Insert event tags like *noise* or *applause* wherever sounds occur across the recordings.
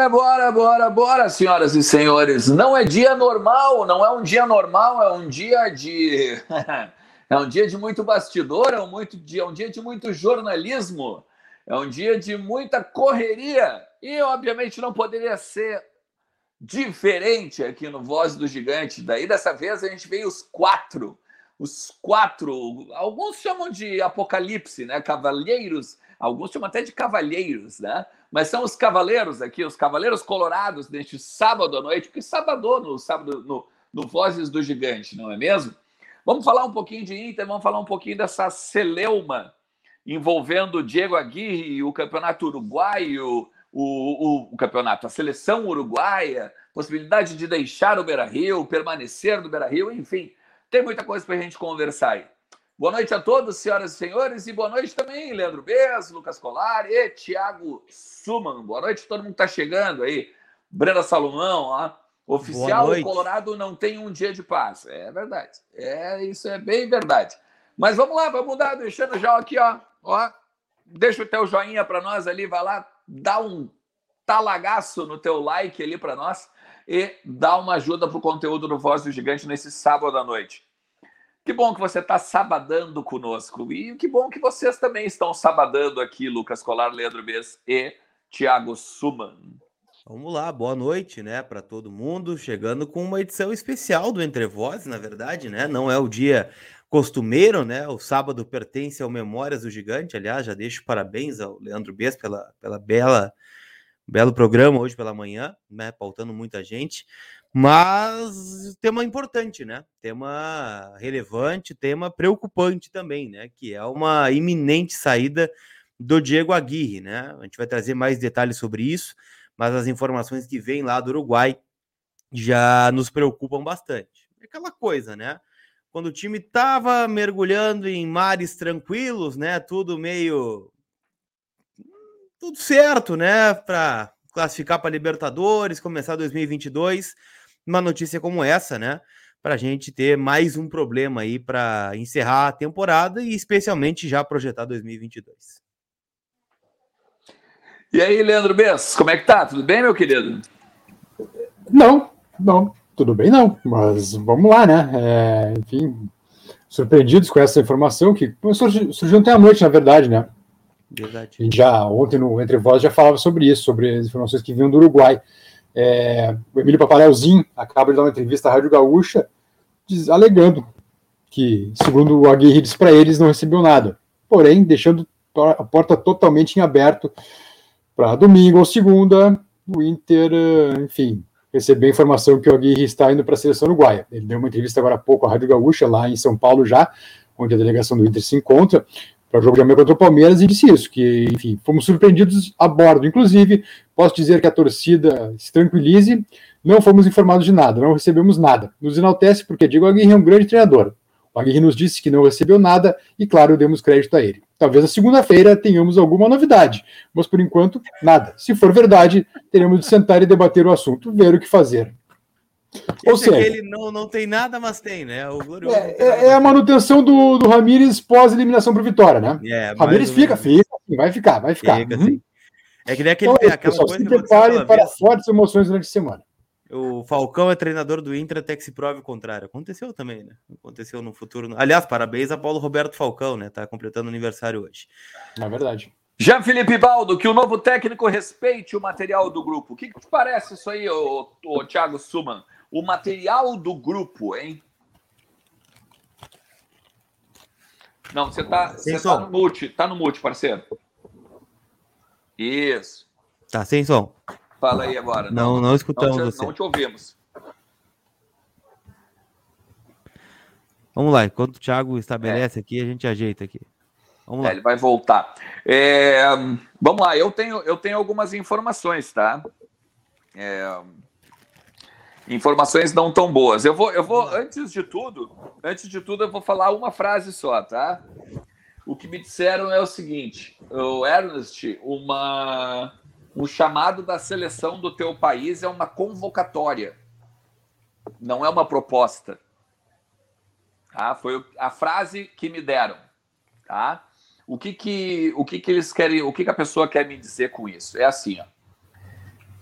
Bora, bora, bora, bora, senhoras e senhores. Não é dia normal, não é um dia normal, é um dia de. *laughs* é um dia de muito bastidor, é um, muito dia, é um dia de muito jornalismo, é um dia de muita correria. E, obviamente, não poderia ser diferente aqui no Voz do Gigante. Daí, dessa vez, a gente veio os quatro. Os quatro, alguns chamam de apocalipse, né? Cavalheiros, alguns chamam até de cavalheiros, né? mas são os cavaleiros aqui, os cavaleiros colorados neste sábado à noite, porque sábado no sábado no, no Vozes do Gigante, não é mesmo? Vamos falar um pouquinho de Inter, vamos falar um pouquinho dessa celeuma envolvendo o Diego Aguirre, o campeonato uruguaio, o, o, o, campeonato, a seleção uruguaia, possibilidade de deixar o Beira Rio, permanecer no Beira Rio, enfim, tem muita coisa para a gente conversar aí. Boa noite a todos, senhoras e senhores, e boa noite também, Leandro Bez, Lucas Colar e Thiago Suman. Boa noite, todo mundo está chegando aí. Brenda Salomão, ó. oficial o Colorado não tem um dia de paz. É verdade, é isso é bem verdade. Mas vamos lá, vamos mudar, deixando já aqui, ó, ó. Deixa o teu joinha para nós ali, vai lá, dá um talagaço no teu like ali para nós e dá uma ajuda para o conteúdo do Voz do Gigante nesse sábado à noite. Que bom que você está sabadando conosco. E que bom que vocês também estão sabadando aqui, Lucas Colar, Leandro Bess e Thiago Suman. Vamos lá, boa noite, né, para todo mundo. Chegando com uma edição especial do Entre Vozes, na verdade, né? Não é o dia costumeiro, né? O sábado pertence ao Memórias do Gigante. Aliás, já deixo parabéns ao Leandro Bess pela, pela bela belo programa hoje pela manhã, né? Pautando muita gente. Mas tema importante, né? Tema relevante, tema preocupante também, né? Que é uma iminente saída do Diego Aguirre, né? A gente vai trazer mais detalhes sobre isso, mas as informações que vêm lá do Uruguai já nos preocupam bastante. É aquela coisa, né? Quando o time estava mergulhando em mares tranquilos, né? Tudo meio tudo certo, né? Para classificar para Libertadores, começar 2022 uma notícia como essa, né? Para a gente ter mais um problema aí para encerrar a temporada e especialmente já projetar 2022. E aí, Leandro Bess, como é que tá? Tudo bem, meu querido? Não, não, tudo bem não, mas vamos lá, né? É, enfim, surpreendidos com essa informação que surgiu, surgiu ontem à noite, na verdade, né? Verdade. E já ontem no Entre Voz já falava sobre isso, sobre as informações que vinham do Uruguai. É, o Emílio Paparelzinho acaba de dar uma entrevista à Rádio Gaúcha diz, alegando que, segundo o Aguirre para eles, não recebeu nada. Porém, deixando a porta totalmente em aberto para domingo ou segunda, o Inter, enfim, receber a informação que o Aguirre está indo para a seleção uruguaia. Ele deu uma entrevista agora há pouco à Rádio Gaúcha, lá em São Paulo já, onde a delegação do Inter se encontra, para o jogo de amanhã contra o Palmeiras e disse isso, que, enfim, fomos surpreendidos a bordo. Inclusive, posso dizer que a torcida se tranquilize, não fomos informados de nada, não recebemos nada. Nos enaltece porque Diego Aguirre é um grande treinador. O Aguirre nos disse que não recebeu nada e, claro, demos crédito a ele. Talvez na segunda-feira tenhamos alguma novidade, mas por enquanto, nada. Se for verdade, teremos de sentar e debater o assunto, ver o que fazer. Ou Esse seja, ele não, não tem nada, mas tem, né? O glorioso é, é, é, a manutenção do, do Ramires pós-eliminação para Vitória, né? É, Ramires fica, fica, vai ficar, vai ficar. Fica, uhum. É que nem aquele, então, é aquela pessoal, coisa se prepare para vez. fortes emoções durante a semana. O Falcão é treinador do Inter até que se prove o contrário. Aconteceu também, né? Aconteceu no futuro. Aliás, parabéns a Paulo Roberto Falcão, né? Tá completando aniversário hoje. É verdade. Já Felipe Baldo, que o novo técnico respeite o material do grupo. O que, que te parece isso aí, ô, ô, Thiago Suman? O material do grupo, hein? Não, você tá, você tá no mute, tá no mute, parceiro. Isso. Tá sem som. Fala aí agora. Não, não, não escutamos não te, você. Não te ouvimos. Vamos lá, enquanto o Thiago estabelece é. aqui, a gente ajeita aqui. Vamos lá. É, ele vai voltar. É, vamos lá, eu tenho, eu tenho algumas informações, tá? É, informações não tão boas. Eu vou, eu vou, antes de tudo, antes de tudo, eu vou falar uma frase só, tá? O que me disseram é o seguinte: o Ernest, uma, um chamado da seleção do teu país é uma convocatória, não é uma proposta. Tá? Foi a frase que me deram, tá? O que que, o que que eles querem, o que que a pessoa quer me dizer com isso? É assim, ó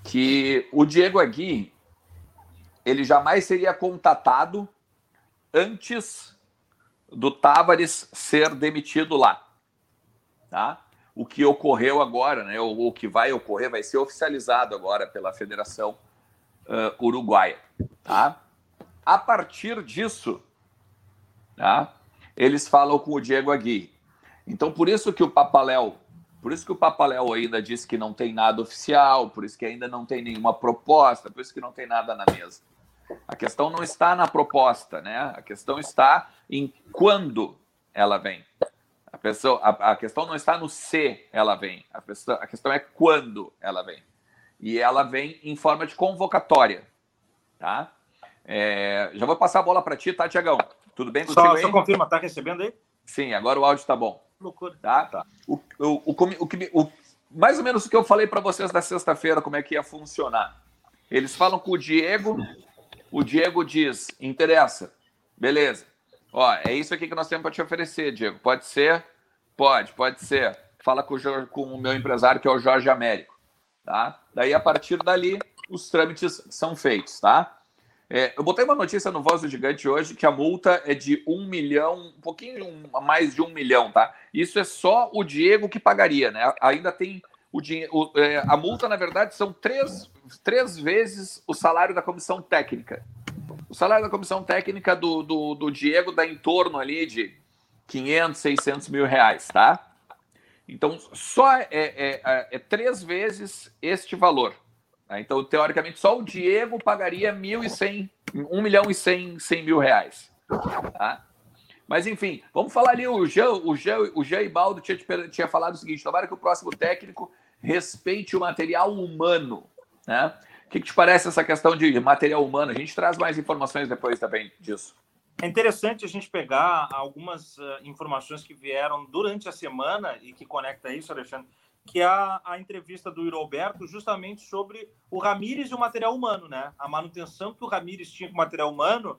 que o Diego Agui ele jamais seria contatado antes do Tavares ser demitido lá, tá? O que ocorreu agora, né? O, o que vai ocorrer vai ser oficializado agora pela Federação uh, Uruguaia, tá? A partir disso, tá? Eles falam com o Diego Agui. Então, por isso que o Papaléu, por isso que o Papaléu ainda disse que não tem nada oficial, por isso que ainda não tem nenhuma proposta, por isso que não tem nada na mesa. A questão não está na proposta, né? A questão está em quando ela vem. A, pessoa, a, a questão não está no se ela vem, a, pessoa, a questão é quando ela vem. E ela vem em forma de convocatória, tá? É, já vou passar a bola para ti, tá, Tiagão? Tudo bem contigo só, aí? Só confirma, tá recebendo aí? Sim, agora o áudio está bom. Loucura. Tá? tá. O, o, o, o, o, mais ou menos o que eu falei para vocês da sexta-feira, como é que ia funcionar. Eles falam com o Diego o Diego diz: interessa. Beleza. Ó, é isso aqui que nós temos para te oferecer, Diego. Pode ser? Pode, pode ser. Fala com o, com o meu empresário, que é o Jorge Américo. Tá? Daí, a partir dali, os trâmites são feitos, tá? É, eu botei uma notícia no Voz do Gigante hoje que a multa é de um milhão, um pouquinho um, mais de um milhão, tá? Isso é só o Diego que pagaria, né? Ainda tem o dinheiro. É, a multa, na verdade, são três, três vezes o salário da comissão técnica. O salário da comissão técnica do, do, do Diego dá em torno ali de 500, 600 mil reais, tá? Então, só é, é, é, é três vezes este valor. Tá? Então, teoricamente, só o Diego pagaria 1.100, 1 milhão e 100, 100 mil reais. Tá? Mas enfim, vamos falar ali. O Jean, o Jean, o Jean Ibaldo tinha, tinha falado o seguinte: tomara que o próximo técnico respeite o material humano. Né? O que, que te parece essa questão de material humano? A gente traz mais informações depois também disso. É interessante a gente pegar algumas uh, informações que vieram durante a semana e que conecta isso, Alexandre, que é a, a entrevista do Roberto justamente sobre o Ramires e o material humano, né? A manutenção que o Ramires tinha com o material humano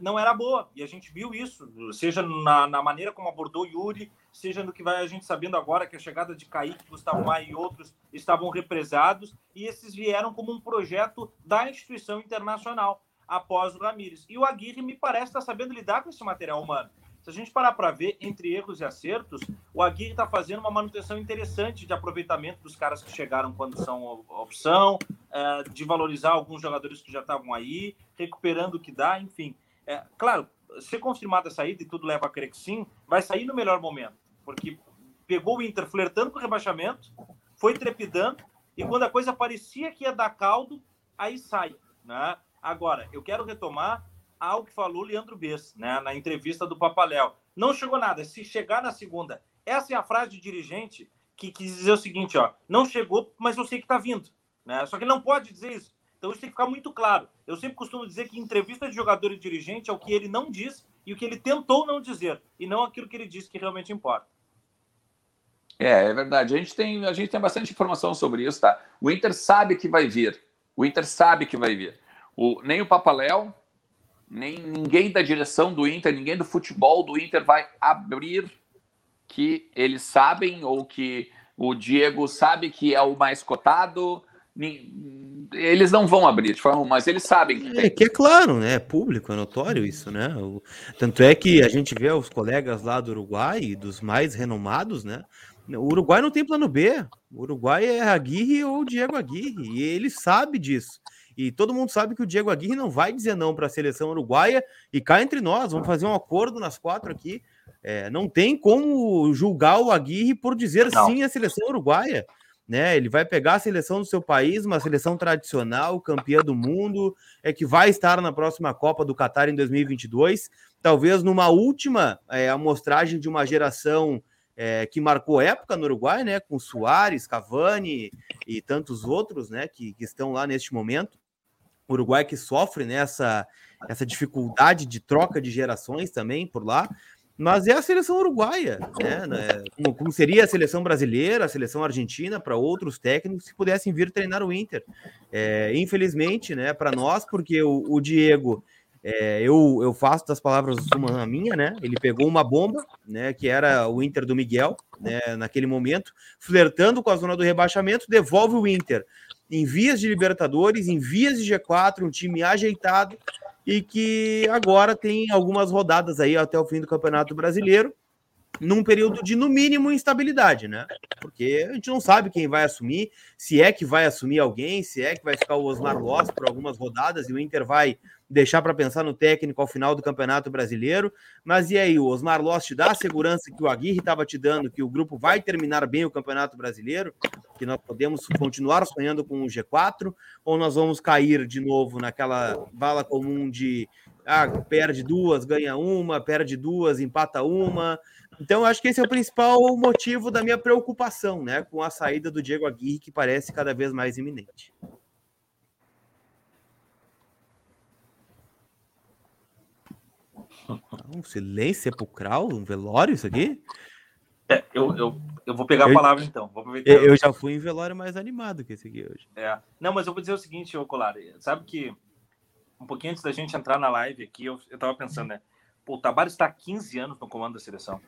não era boa. E a gente viu isso, seja na, na, maneira como abordou Yuri, seja no que vai a gente sabendo agora que a chegada de Kaique, Gustavo Maia e outros estavam represados, e esses vieram como um projeto da instituição internacional após o Ramires. E o Aguirre me parece estar sabendo lidar com esse material humano. Se a gente parar para ver, entre erros e acertos, o Aguirre está fazendo uma manutenção interessante de aproveitamento dos caras que chegaram quando são opção, é, de valorizar alguns jogadores que já estavam aí, recuperando o que dá, enfim. É, claro, se confirmada a saída e tudo leva a crer que sim, vai sair no melhor momento, porque pegou o Inter flertando com o rebaixamento, foi trepidando, e quando a coisa parecia que ia dar caldo, aí sai. Né? Agora, eu quero retomar algo que falou Leandro Bess, né, na entrevista do Papaléu. Não chegou nada, se chegar na segunda. Essa é a frase de dirigente que quis dizer o seguinte, ó, não chegou, mas eu sei que está vindo. Né? Só que não pode dizer isso. Então isso tem que ficar muito claro. Eu sempre costumo dizer que entrevista de jogador e dirigente é o que ele não diz e o que ele tentou não dizer, e não aquilo que ele disse que realmente importa. É, é verdade. A gente tem, a gente tem bastante informação sobre isso, tá? O Inter sabe que vai vir. O Inter sabe que vai vir. O, nem o Papaléu, nem ninguém da direção do Inter, ninguém do futebol do Inter vai abrir que eles sabem ou que o Diego sabe que é o mais cotado, eles não vão abrir de forma, mas eles sabem que. É que é claro, né? É público, é notório isso, né? O, tanto é que a gente vê os colegas lá do Uruguai, dos mais renomados, né? O Uruguai não tem plano B. O Uruguai é Aguirre ou Diego Aguirre, e ele sabe disso. E todo mundo sabe que o Diego Aguirre não vai dizer não para a seleção uruguaia. E cá entre nós, vamos fazer um acordo nas quatro aqui. É, não tem como julgar o Aguirre por dizer não. sim à seleção uruguaia né? Ele vai pegar a seleção do seu país, uma seleção tradicional, campeã do mundo, é que vai estar na próxima Copa do Catar em 2022, talvez numa última é, amostragem de uma geração é, que marcou época no Uruguai, né? Com Soares, Cavani e tantos outros, né? Que, que estão lá neste momento. Uruguai que sofre nessa né, essa dificuldade de troca de gerações também por lá, mas é a seleção uruguaia, né? né? Como, como, seria a seleção brasileira, a seleção argentina, para outros técnicos que pudessem vir treinar o Inter. É, infelizmente, né, para nós, porque o, o Diego, é, eu, eu faço das palavras uma minha, né? Ele pegou uma bomba, né? Que era o Inter do Miguel, né? Naquele momento, flertando com a zona do rebaixamento, devolve o Inter em vias de Libertadores, em vias de G4, um time ajeitado e que agora tem algumas rodadas aí até o fim do Campeonato Brasileiro, num período de, no mínimo, instabilidade, né? Porque a gente não sabe quem vai assumir, se é que vai assumir alguém, se é que vai ficar o Osmar Loss por algumas rodadas e o Inter vai deixar para pensar no técnico ao final do Campeonato Brasileiro. Mas e aí, o Osmar Loss te dá a segurança que o Aguirre estava te dando, que o grupo vai terminar bem o Campeonato Brasileiro, que nós podemos continuar sonhando com o G4, ou nós vamos cair de novo naquela bala comum de ah, perde duas, ganha uma, perde duas, empata uma. Então, acho que esse é o principal motivo da minha preocupação, né, com a saída do Diego Aguirre, que parece cada vez mais iminente. Um silêncio sepulcral, um velório, isso aqui? É, eu, eu, eu vou pegar a palavra então. Eu, eu já fui em velório mais animado que esse aqui hoje. É. Não, mas eu vou dizer o seguinte, ô Colar, sabe que um pouquinho antes da gente entrar na live aqui, eu, eu tava pensando, né? Pô, o Tabaro está há 15 anos no comando da seleção.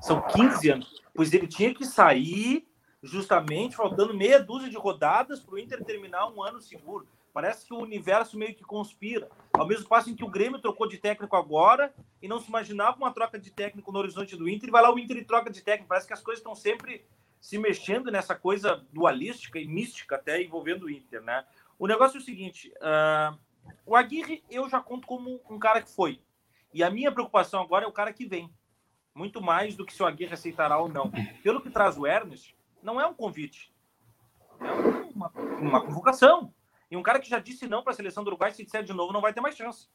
São 15 anos. Pois ele tinha que sair justamente faltando meia dúzia de rodadas para o Inter terminar um ano seguro. Parece que o universo meio que conspira. Ao mesmo passo em que o Grêmio trocou de técnico agora e não se imaginava uma troca de técnico no horizonte do Inter, e vai lá o Inter e troca de técnico. Parece que as coisas estão sempre se mexendo nessa coisa dualística e mística até envolvendo o Inter, né? O negócio é o seguinte, uh, o Aguirre eu já conto como um cara que foi. E a minha preocupação agora é o cara que vem. Muito mais do que se o Aguirre aceitará ou não. Pelo que traz o Ernest, não é um convite. É uma, uma convocação. E um cara que já disse não para a seleção do Uruguai, se disser de novo, não vai ter mais chance.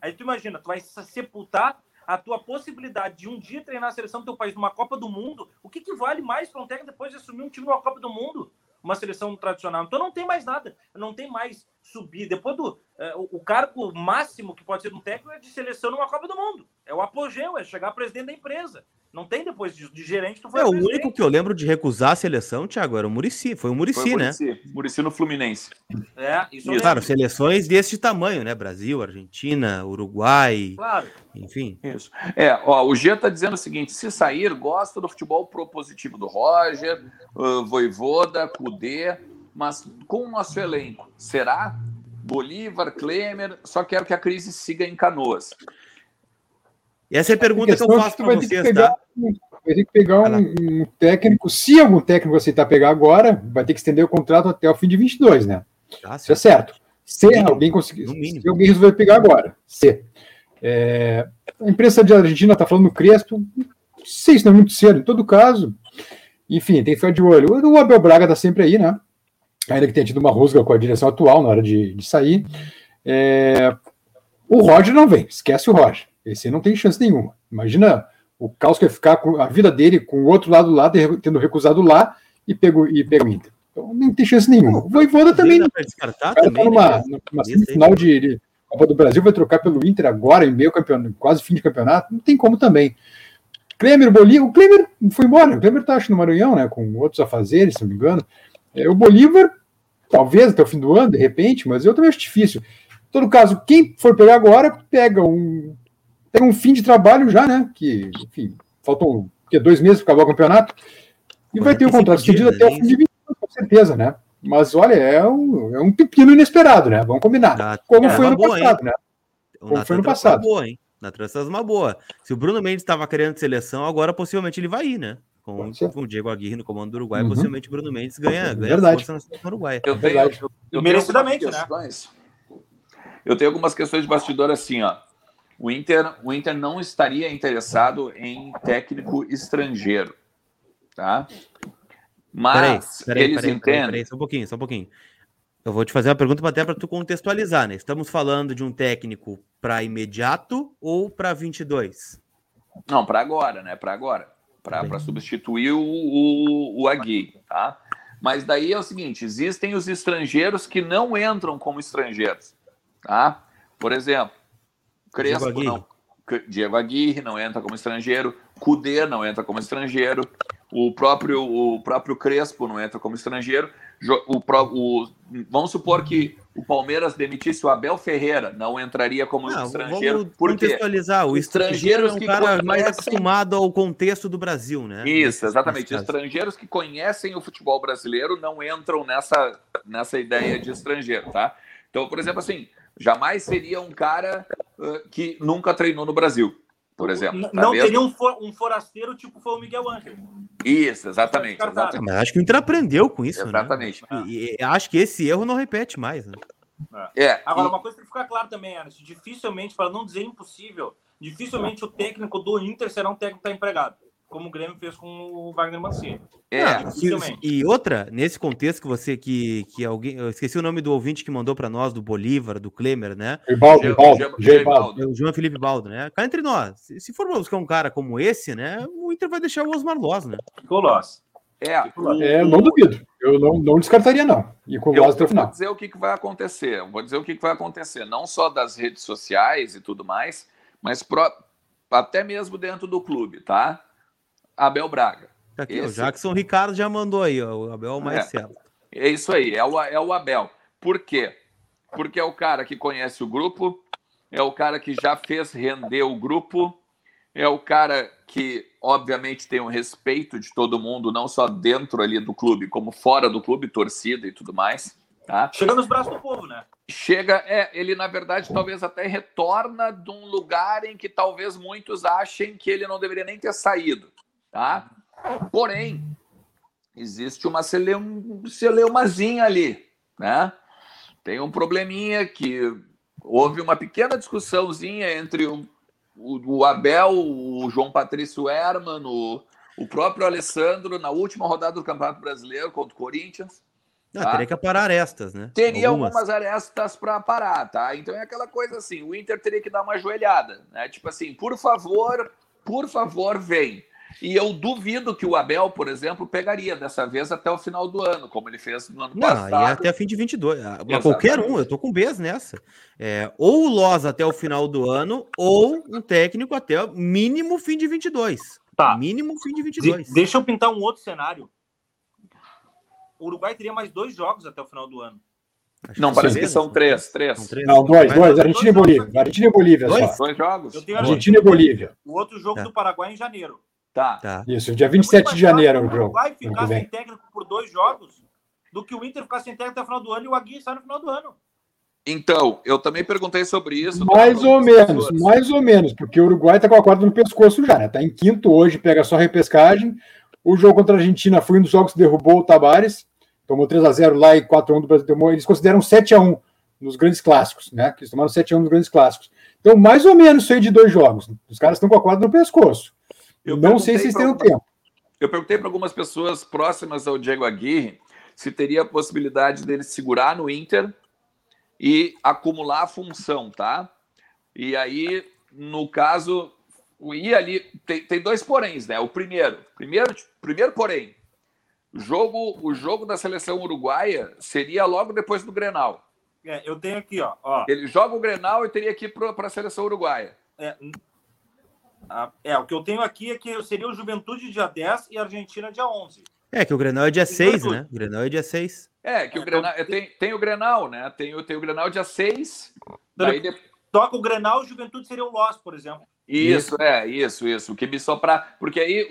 Aí tu imagina, tu vai sepultar a tua possibilidade de um dia treinar a seleção do teu país numa Copa do Mundo. O que, que vale mais para um técnico depois de assumir um time numa Copa do Mundo? Uma seleção tradicional. Então não tem mais nada. Não tem mais subir. Depois do. É, o, o cargo máximo que pode ser um técnico é de seleção numa Copa do Mundo. É o apogeu, é chegar presidente da empresa. Não tem depois de, de gerente, tu foi. É, o único que eu lembro de recusar a seleção, Thiago, era o Murici. Foi o Murici, né? Murici no Fluminense. É, isso Claro, seleções desse tamanho, né? Brasil, Argentina, Uruguai. Claro. Enfim. Isso. É, ó, o Gia tá dizendo o seguinte: se sair, gosta do futebol propositivo do Roger, uh, Voivoda, Cudê, mas com o nosso elenco, será? Bolívar, Klemer, só quero que a crise siga em canoas. Essa é a pergunta a que eu faço para vocês, pegar, tá? Vai ter que pegar um, um, técnico, se algum técnico aceitar pegar agora, vai ter que estender o contrato até o fim de 22, né? Ah, Isso é certo. Se mínimo, alguém conseguir, se alguém resolver pegar agora, se. É, a imprensa de Argentina está falando no Crespo, não sei se não é muito cedo, em todo caso, enfim, tem que ficar de olho. O Abel Braga está sempre aí, né? Ainda que tenha tido uma rusga com a direção atual na hora de, de sair. É, o Roger não vem, esquece o Roger. Esse não tem chance nenhuma. Imagina o caos que vai ficar com a vida dele com o outro lado lá, tendo recusado lá e pego, e pego o Inter. Então não tem chance nenhuma. O Voivoda também. Não, descartar tá também, numa, né? numa semifinal de, de Copa do Brasil, vai trocar pelo Inter agora, em meio campeonato, quase fim de campeonato. Não tem como também. Klemer, Bolívar, o Klemer foi embora. O Klemer tá, acho, no Maranhão, né? Com outros afazeres, se não me engano. É, o Bolívar, talvez até o fim do ano, de repente, mas eu também acho difícil. Em todo caso, quem for pegar agora, pega um tem um fim de trabalho já, né? Que, enfim, faltam que, dois meses para acabar o campeonato. E vai ter o contrato estendido até o fim de 20 com certeza, né? Mas olha, é um, é um pepino inesperado, né? Vamos combinar. Como é, foi ano boa, passado, hein? né? Como foi ano passado. Boa, hein? Na transição uma boa. Se o Bruno Mendes estava querendo seleção, agora possivelmente ele vai ir, né? Com, com o Diego Aguirre no comando do Uruguai, uhum. possivelmente o Bruno Mendes ganha, é ganha Verdade. força na seleção Uruguai. Eu tenho, eu, eu merecidamente, né? Eu tenho algumas questões de bastidor assim, ó o Inter, o Inter não estaria interessado em técnico estrangeiro, tá? Mas peraí, peraí, eles peraí, entendem. Peraí, só um pouquinho, só um pouquinho. Eu vou te fazer uma pergunta até para tu contextualizar, né? Estamos falando de um técnico para imediato ou para 22? Não, para agora, né? Para agora, para substituir o, o, o Agui, tá? Mas daí é o seguinte: existem os estrangeiros que não entram como estrangeiros, tá? Por exemplo, Crespo Diego não. Diego Aguirre não entra como estrangeiro. Cudê não entra como estrangeiro. O próprio, o próprio Crespo não entra como estrangeiro. O, o, vamos supor que o Palmeiras demitisse o Abel Ferreira, não entraria como não, estrangeiro. Vamos por contextualizar. O estrangeiro é um cara conhecem... mais acostumado ao contexto do Brasil, né? Isso, exatamente. Estrangeiros que conhecem o futebol brasileiro não entram nessa, nessa ideia de estrangeiro, tá? Então, por exemplo, assim, jamais seria um cara uh, que nunca treinou no Brasil por exemplo. Tá não mesmo? teria um, for, um, forasteiro tipo foi o Miguel Ángel. Isso, exatamente. exatamente. Mas acho que o Inter aprendeu com isso. Né? Exatamente. Né? E, e, acho que esse erro não repete mais. Né? É. é. Agora, e... uma coisa tem que ficar claro também, Ernest, dificilmente, para não dizer impossível, dificilmente o técnico do Inter será um técnico que está empregado como o Grêmio fez com o Wagner Mancini. É, e, e, outra, nesse contexto que você que, que alguém, eu esqueci o nome do ouvinte que mandou para nós do Bolívar, do Klemer, né? Baldo, Baldo, Baldo. O João Felipe Baldo, né? Cá entre nós, se, for buscar um cara como esse, né, o Inter vai deixar o Osmar Loz, né? Ficou Loz. É, é, não duvido. Eu não, não descartaria, não. E com o até o final. Vou dizer o que, que vai acontecer. Eu vou dizer o que, que vai acontecer, não só das redes sociais e tudo mais, mas pro, até mesmo dentro do clube, tá? Abel Braga. Tá aqui, Esse... O Jackson Ricardo já mandou aí, ó, o Abel é o mais é, certo. É isso aí, é o, é o Abel. Por quê? Porque é o cara que conhece o grupo, é o cara que já fez render o grupo, é o cara que, obviamente, tem um respeito de todo mundo, não só dentro ali do clube, como fora do clube, torcida e tudo mais. Tá? Chega nos braços do povo, né? Chega, é, ele na verdade talvez até retorna de um lugar em que talvez muitos achem que ele não deveria nem ter saído tá? Porém, existe uma celeum, celeumazinha ali, né? Tem um probleminha que houve uma pequena discussãozinha entre o, o, o Abel, o João Patrício Herman, o, o próprio Alessandro na última rodada do Campeonato Brasileiro contra o Corinthians. Ah, tá? Teria que parar arestas, né? Teria algumas, algumas arestas para parar, tá? Então é aquela coisa assim, o Inter teria que dar uma joelhada, né? Tipo assim, por favor, por favor, vem. E eu duvido que o Abel, por exemplo, pegaria dessa vez até o final do ano, como ele fez no ano não, passado. Não, e até fim de 22. Ah, Exatamente. Qualquer um, eu tô com Bs nessa. É, ou o Loz até o final do ano, ou um técnico até o mínimo fim de 22. Tá. Mínimo fim de 22. De deixa eu pintar um outro cenário. O Uruguai teria mais dois jogos até o final do ano. Acho não, que parece que são três, três. São três. Não, dois, dois. Argentina e Bolívia. Argentina e Bolívia. Dois, dois jogos. Argentina e Bolívia. O outro jogo tá. do Paraguai é em janeiro. Tá. tá. Isso, dia 27 de janeiro. O jogo. Vai ficar sem técnico por dois jogos do que o Inter ficar sem técnico até o final do ano e o Agui sai no final do ano. Então, eu também perguntei sobre isso. Mais ou menos, pessoas. mais ou menos, porque o Uruguai tá com a corda no pescoço já, né? Tá em quinto hoje, pega só repescagem. O jogo contra a Argentina foi um dos jogos que derrubou o Tabares, tomou 3 a 0 lá e 4 a 1 do Brasil. Tomou, eles consideram 7 a 1 nos grandes clássicos, né? Que eles tomaram 7 a 1 nos grandes clássicos. Então, mais ou menos isso aí de dois jogos. Os caras estão com a corda no pescoço. Eu não sei se vocês têm o tempo. Eu perguntei para algumas pessoas próximas ao Diego Aguirre se teria a possibilidade dele segurar no Inter e acumular a função, tá? E aí, no caso, e ali tem, tem dois poréns, né? O primeiro, primeiro, primeiro porém, o jogo, o jogo da seleção uruguaia seria logo depois do Grenal. É, eu tenho aqui, ó, ó. Ele joga o Grenal e teria que ir para a seleção uruguaia. É, é, o que eu tenho aqui é que seria o Juventude dia 10 e Argentina dia 11. É, que o Grenal é dia 6, né? O Grenal é dia 6. É, que o Grenal, é, tem, tem o Grenal, né? Tem, tem o Grenal dia 6. Daí de... Toca o Grenal, o Juventude seria o Loss, por exemplo. Isso, isso, é, isso, isso. O que me soprar. Porque aí,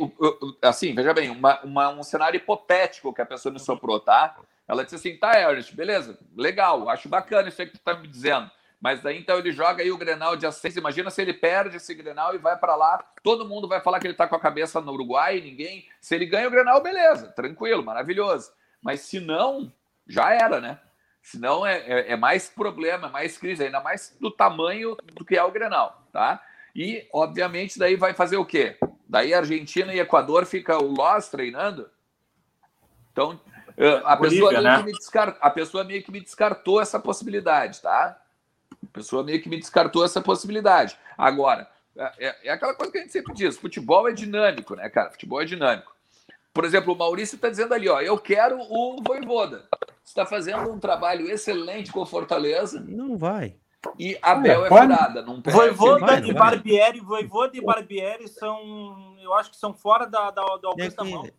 assim, veja bem, uma, uma, um cenário hipotético que a pessoa me soprou, tá? Ela disse assim: tá, Ernest, beleza, legal, acho bacana isso aí que tu tá me dizendo. Mas daí então ele joga aí o Grenal dia 6. Imagina se ele perde esse Grenal e vai para lá. Todo mundo vai falar que ele está com a cabeça no Uruguai, ninguém. Se ele ganha o Grenal, beleza, tranquilo, maravilhoso. Mas se não, já era, né? Se não, é, é, é, mais problema, é mais crise, ainda mais do tamanho do que é o Grenal, tá? E, obviamente, daí vai fazer o quê? Daí Argentina e Equador fica o Loss treinando. Então, a pessoa, Bolívia, né? descart... a pessoa meio que me descartou essa possibilidade, tá? A pessoa meio que me descartou essa possibilidade. Agora, é, é, é aquela coisa que a gente sempre diz: futebol é dinâmico, né, cara? Futebol é dinâmico. Por exemplo, o Maurício está dizendo ali, ó, eu quero o Voivoda. Está fazendo um trabalho excelente com Fortaleza. Não vai. E Abel é, é furada. Não Voivoda e Barbieri, Voivoda e Barbieri são, eu acho que são fora da, da, do alcance é da mão.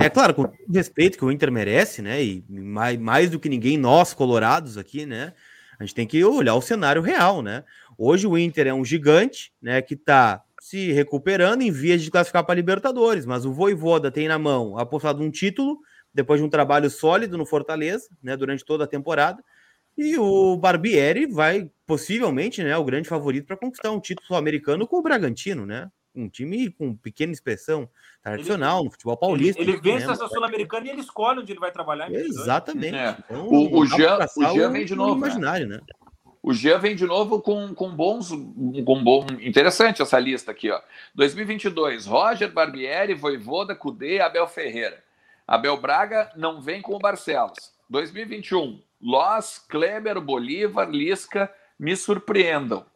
É claro, com o respeito que o Inter merece, né? E mais, mais do que ninguém, nós colorados aqui, né? A gente tem que olhar o cenário real, né? Hoje o Inter é um gigante, né, que está se recuperando em vias de classificar para Libertadores, mas o Voivoda tem na mão apostado um título depois de um trabalho sólido no Fortaleza, né, durante toda a temporada. E o Barbieri vai possivelmente, né, o grande favorito para conquistar um título sul-americano com o Bragantino, né? Um time com pequena expressão tradicional ele, no futebol paulista. Ele, ele vence né? essa sul-americana e ele escolhe onde ele vai trabalhar. Exatamente. É. Então, o, o Jean, o Jean vem de novo. Né? Imaginário, né? O Jean vem de novo com, com bons, com bom, interessante essa lista aqui, ó. 2022, Roger Barbieri, Voivoda, Cudê, Abel Ferreira. Abel Braga não vem com o Barcelos. 2021, Loss, Kleber, Bolívar, Lisca, me surpreendam.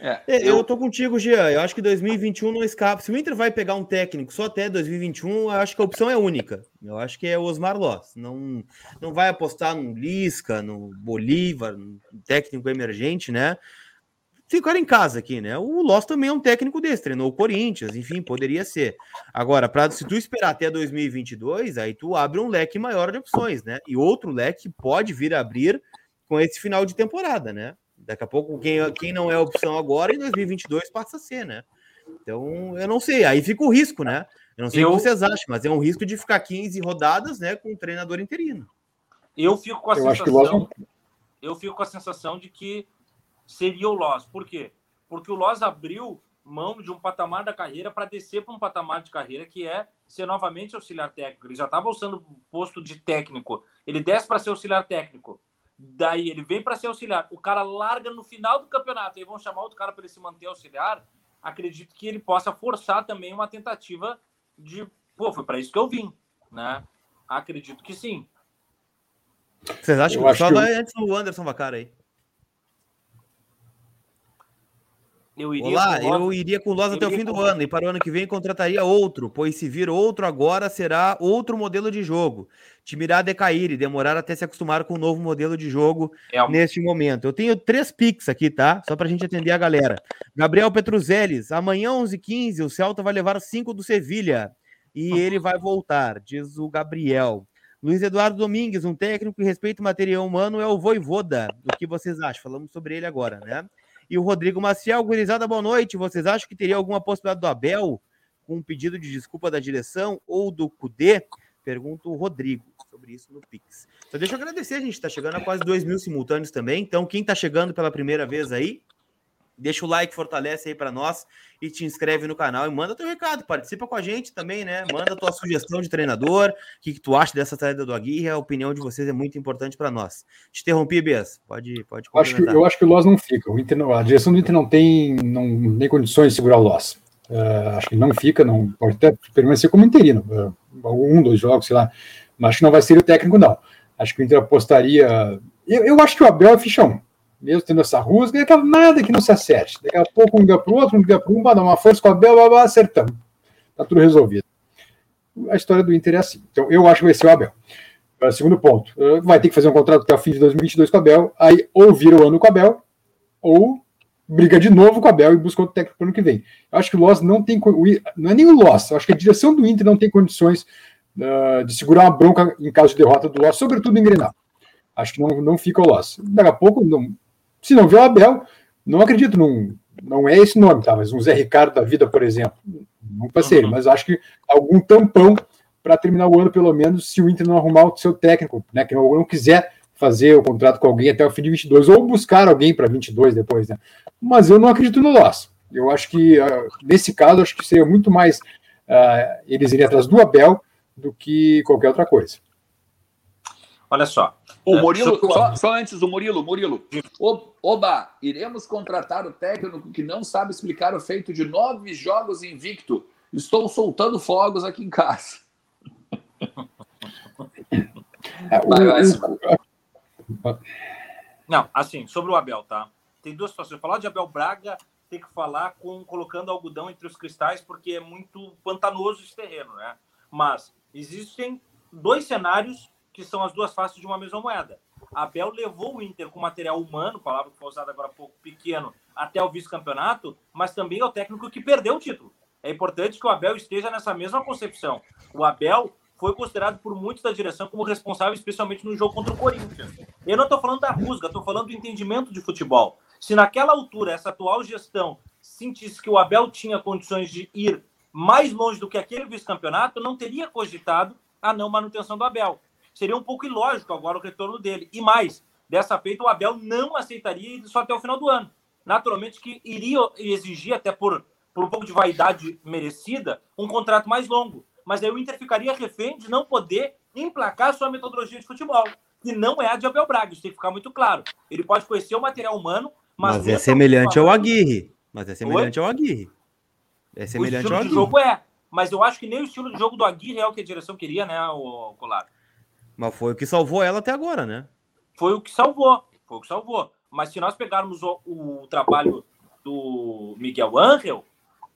É, é, eu... eu tô contigo, Jean. Eu acho que 2021 não escapa. Se o Inter vai pegar um técnico só até 2021, eu acho que a opção é única. Eu acho que é o Osmar Loss. Não, não vai apostar no Lisca, no Bolívar, no técnico emergente, né? Ficar em casa aqui, né? O Loss também é um técnico desse, treinou o Corinthians, enfim, poderia ser. Agora, pra, se tu esperar até 2022, aí tu abre um leque maior de opções, né? E outro leque pode vir a abrir com esse final de temporada, né? Daqui a pouco, quem, quem não é opção agora, em 2022 passa a ser, né? Então, eu não sei. Aí fica o risco, né? Eu não sei eu... o que vocês acham, mas é um risco de ficar 15 rodadas, né, com um treinador interino. Eu fico com a eu sensação. Eu fico com a sensação de que seria o Loss. Por quê? Porque o Loss abriu mão de um patamar da carreira para descer para um patamar de carreira que é ser novamente auxiliar técnico. Ele já estava usando o posto de técnico. Ele desce para ser auxiliar técnico. Daí ele vem para ser auxiliar. O cara larga no final do campeonato. E vão chamar outro cara para ele se manter auxiliar. Acredito que ele possa forçar também uma tentativa de. Pô, foi para isso que eu vim. Né? Acredito que sim. Vocês acham eu que só que vai antes do Anderson Vacara aí? Eu iria Olá, eu iria com o Loz até o fim do ano e para o ano que vem contrataria outro, pois se vir outro agora será outro modelo de jogo. Time irá decair e demorar até se acostumar com o um novo modelo de jogo é. neste momento. Eu tenho três pics aqui, tá? Só para a gente atender a galera. Gabriel Petruzeles, amanhã 11h15 o Celta vai levar cinco do Sevilha e ele vai voltar, diz o Gabriel. Luiz Eduardo Domingues, um técnico que respeita o material humano, é o Voivoda. O que vocês acham? Falamos sobre ele agora, né? E o Rodrigo Maciel, gurizada, boa noite. Vocês acham que teria alguma possibilidade do Abel com um pedido de desculpa da direção ou do Cudê? Pergunta o Rodrigo sobre isso no Pix. Então, deixa eu agradecer, a gente está chegando a quase 2 mil simultâneos também. Então, quem está chegando pela primeira vez aí, Deixa o like, fortalece aí para nós e te inscreve no canal e manda teu recado, participa com a gente também, né? Manda tua sugestão de treinador, o que, que tu acha dessa saída do Aguirre, a opinião de vocês é muito importante para nós. Te interrompi, Bias, pode, pode eu acho, que, eu acho que o Loss não fica, o Inter a direção do Inter não tem, não tem condições de segurar o Loss. Uh, acho que não fica, não pode até permanecer como interino, uh, um, dois jogos, sei lá, mas acho que não vai ser o técnico, não. Acho que o Inter apostaria. Eu, eu acho que o Abel é fichão mesmo tendo essa rusga, e nada que não se acerte. Daqui a pouco um liga para o outro, um liga para um, dar uma força com a Bel, vai, vai, acertamos. Está tudo resolvido. A história do Inter é assim. Então, eu acho que vai ser o Abel. Segundo ponto, uh, vai ter que fazer um contrato até o fim de 2022 com a Abel, aí ou vira o ano com a Abel, ou briga de novo com a Abel e busca outro técnico para o ano que vem. Eu acho que o Loss não tem. Não é nem o Loss, acho que a direção do Inter não tem condições uh, de segurar uma bronca em caso de derrota do Loss, sobretudo em Grenal. Acho que não, não fica o Loss. Daqui a pouco, não, se não vê o Abel, não acredito, num, não é esse nome, tá? Mas um Zé Ricardo da vida, por exemplo. Não passei, uhum. mas acho que algum tampão para terminar o ano, pelo menos, se o Inter não arrumar o seu técnico, né? Que não, não quiser fazer o contrato com alguém até o fim de 22, ou buscar alguém para 22 depois, né? Mas eu não acredito no Loss. Eu acho que, uh, nesse caso, acho que seria muito mais uh, eles irem atrás do Abel do que qualquer outra coisa. Olha só, o é, Murilo, só, só, antes, o Murilo, Murilo. Oba, iremos contratar o técnico que não sabe explicar o feito de nove jogos invicto. Estou soltando fogos aqui em casa. Não, assim, sobre o Abel, tá? Tem duas situações. Falar de Abel Braga tem que falar com colocando algodão entre os cristais, porque é muito pantanoso esse terreno, né? Mas existem dois cenários que são as duas faces de uma mesma moeda. Abel levou o Inter com material humano, palavra que foi usada agora há pouco, pequeno, até o vice-campeonato, mas também é o técnico que perdeu o título. É importante que o Abel esteja nessa mesma concepção. O Abel foi considerado por muitos da direção como responsável, especialmente no jogo contra o Corinthians. Eu não estou falando da rusga, estou falando do entendimento de futebol. Se naquela altura, essa atual gestão sentisse que o Abel tinha condições de ir mais longe do que aquele vice-campeonato, não teria cogitado a não manutenção do Abel. Seria um pouco ilógico agora o retorno dele. E mais, dessa feita, o Abel não aceitaria só até o final do ano. Naturalmente que iria exigir, até por, por um pouco de vaidade merecida, um contrato mais longo mas aí o Inter ficaria refém de não poder emplacar sua metodologia de futebol, que não é a de Abel Braga, isso tem que ficar muito claro. Ele pode conhecer o material humano, mas. Mas é semelhante ao Aguirre. Mas é semelhante Oi? ao Aguirre. É semelhante ao Aguirre. O jogo é, mas eu acho que nem o estilo de jogo do Aguirre é o que a direção queria, né, o Colar? Mas foi o que salvou ela até agora, né? Foi o que salvou, foi o que salvou. Mas se nós pegarmos o, o trabalho do Miguel Angel,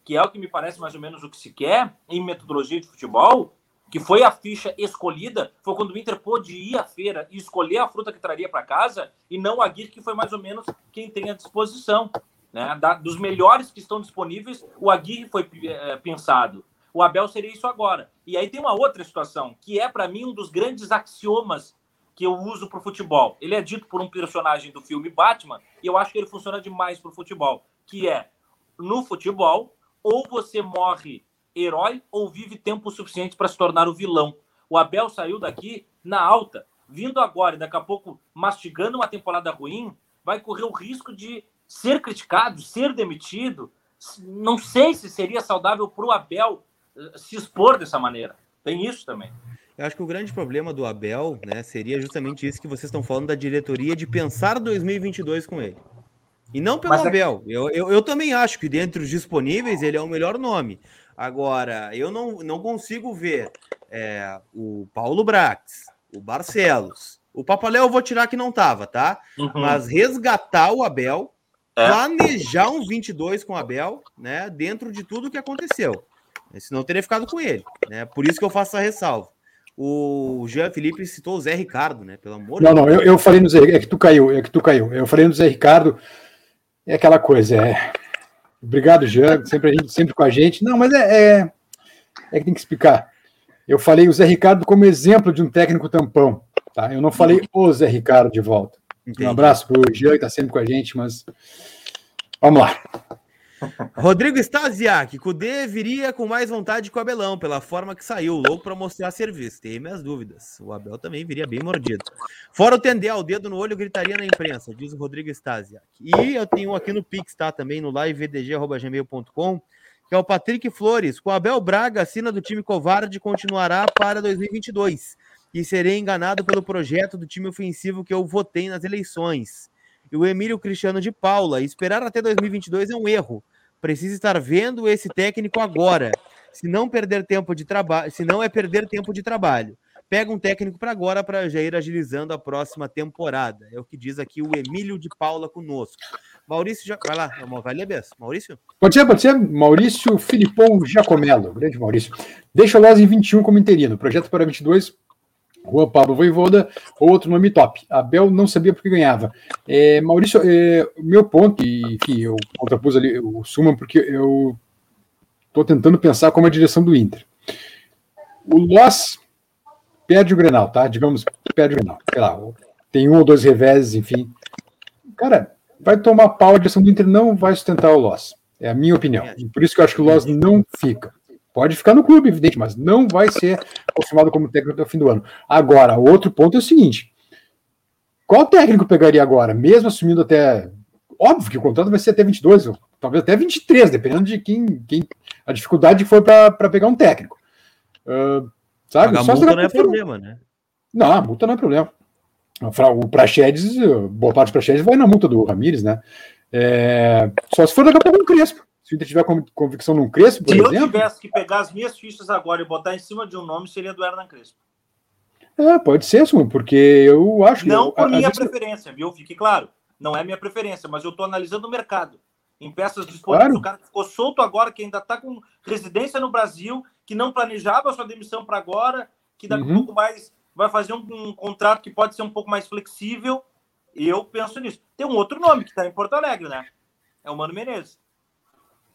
que é o que me parece mais ou menos o que se quer em metodologia de futebol, que foi a ficha escolhida, foi quando o Inter pôde ir à feira e escolher a fruta que traria para casa, e não o Aguirre, que foi mais ou menos quem tem à disposição. Né? Da, dos melhores que estão disponíveis, o Aguirre foi é, pensado. O Abel seria isso agora. E aí tem uma outra situação, que é, para mim, um dos grandes axiomas que eu uso para o futebol. Ele é dito por um personagem do filme Batman, e eu acho que ele funciona demais para o futebol, que é, no futebol, ou você morre herói ou vive tempo suficiente para se tornar o vilão. O Abel saiu daqui na alta, vindo agora e daqui a pouco mastigando uma temporada ruim, vai correr o risco de ser criticado, ser demitido. Não sei se seria saudável para o Abel se expor dessa maneira. Tem isso também. Eu acho que o grande problema do Abel, né, seria justamente isso que vocês estão falando da diretoria de pensar 2022 com ele. E não pelo Mas é Abel. É... Eu, eu, eu, também acho que dentre os disponíveis ele é o melhor nome. Agora, eu não, não consigo ver é, o Paulo Brax, o Barcelos. O Papaléu eu vou tirar que não tava, tá? Uhum. Mas resgatar o Abel, é. planejar um 22 com o Abel, né? Dentro de tudo que aconteceu. Senão eu teria ficado com ele, né? Por isso que eu faço essa ressalva. O Jean Felipe citou o Zé Ricardo, né? Pelo amor Não, de não, eu, eu falei no Zé, é que tu caiu, é que tu caiu. Eu falei no Zé Ricardo, é aquela coisa, é. Obrigado, Jean, sempre, a gente, sempre com a gente. Não, mas é, é, é que tem que explicar. Eu falei o Zé Ricardo como exemplo de um técnico tampão, tá? Eu não falei o Zé Ricardo de volta. Entendi. Um abraço para o Jean, que está sempre com a gente, mas vamos lá. Rodrigo Stasiak, Cudê viria com mais vontade que o Abelão, pela forma que saiu, louco para mostrar serviço. Tem minhas dúvidas. O Abel também viria bem mordido. Fora o tender o dedo no olho, gritaria na imprensa, diz o Rodrigo Stasiak. E eu tenho aqui no Pix, tá? Também no liveVDG.gmail.com, que é o Patrick Flores. Com o Abel Braga, assina do time covarde, continuará para 2022. E serei enganado pelo projeto do time ofensivo que eu votei nas eleições e o Emílio Cristiano de Paula. Esperar até 2022 é um erro. Precisa estar vendo esse técnico agora. Se não perder tempo de trabalho, se não é perder tempo de trabalho. Pega um técnico para agora para já ir agilizando a próxima temporada. É o que diz aqui o Emílio de Paula conosco. Maurício, já... vai lá, vai ler bem. Maurício? Pode ser, pode ser. Maurício Filipão Giacomello, grande Maurício. Deixa o Loz em 21 como interino. Projeto para 22 Juan Pablo Voivoda, outro nome top. Abel não sabia porque ganhava. É, Maurício, é, meu ponto, e enfim, eu contrapus ali o Suman porque eu estou tentando pensar como a direção do Inter. O Loss perde o Grenal, tá? Digamos, perde o Grenal. Sei lá, tem um ou dois reveses, enfim. Cara, vai tomar pau, a direção do Inter não vai sustentar o Loss. É a minha opinião. E por isso que eu acho que o Loss não fica. Pode ficar no clube, evidente, mas não vai ser confirmado como técnico até o fim do ano. Agora, outro ponto é o seguinte: qual técnico pegaria agora, mesmo assumindo até. Óbvio que o contrato vai ser até 22, talvez até 23, dependendo de quem, quem a dificuldade que for para pegar um técnico. Uh, sabe? Só multa não é problema, né? Não, a multa não é problema. O Praxedes, boa parte do Praxedes vai na multa do Ramires, né? É, só se for daqui a pouco um Crespo se o Inter tiver convicção num Crespo, por se exemplo... Se eu tivesse que pegar as minhas fichas agora e botar em cima de um nome, seria do Hernan Crespo. É, pode ser, Sum, porque eu acho Não por minha preferência, viu? Fique claro. Não é minha preferência, mas eu estou analisando o mercado. Em peças disponíveis, claro. o cara que ficou solto agora, que ainda está com residência no Brasil, que não planejava a sua demissão para agora, que daqui uhum. um pouco mais vai fazer um, um, contrato que pode ser um pouco mais flexível. Eu penso nisso. Tem um outro nome que está em Porto Alegre, né? É o Mano Menezes.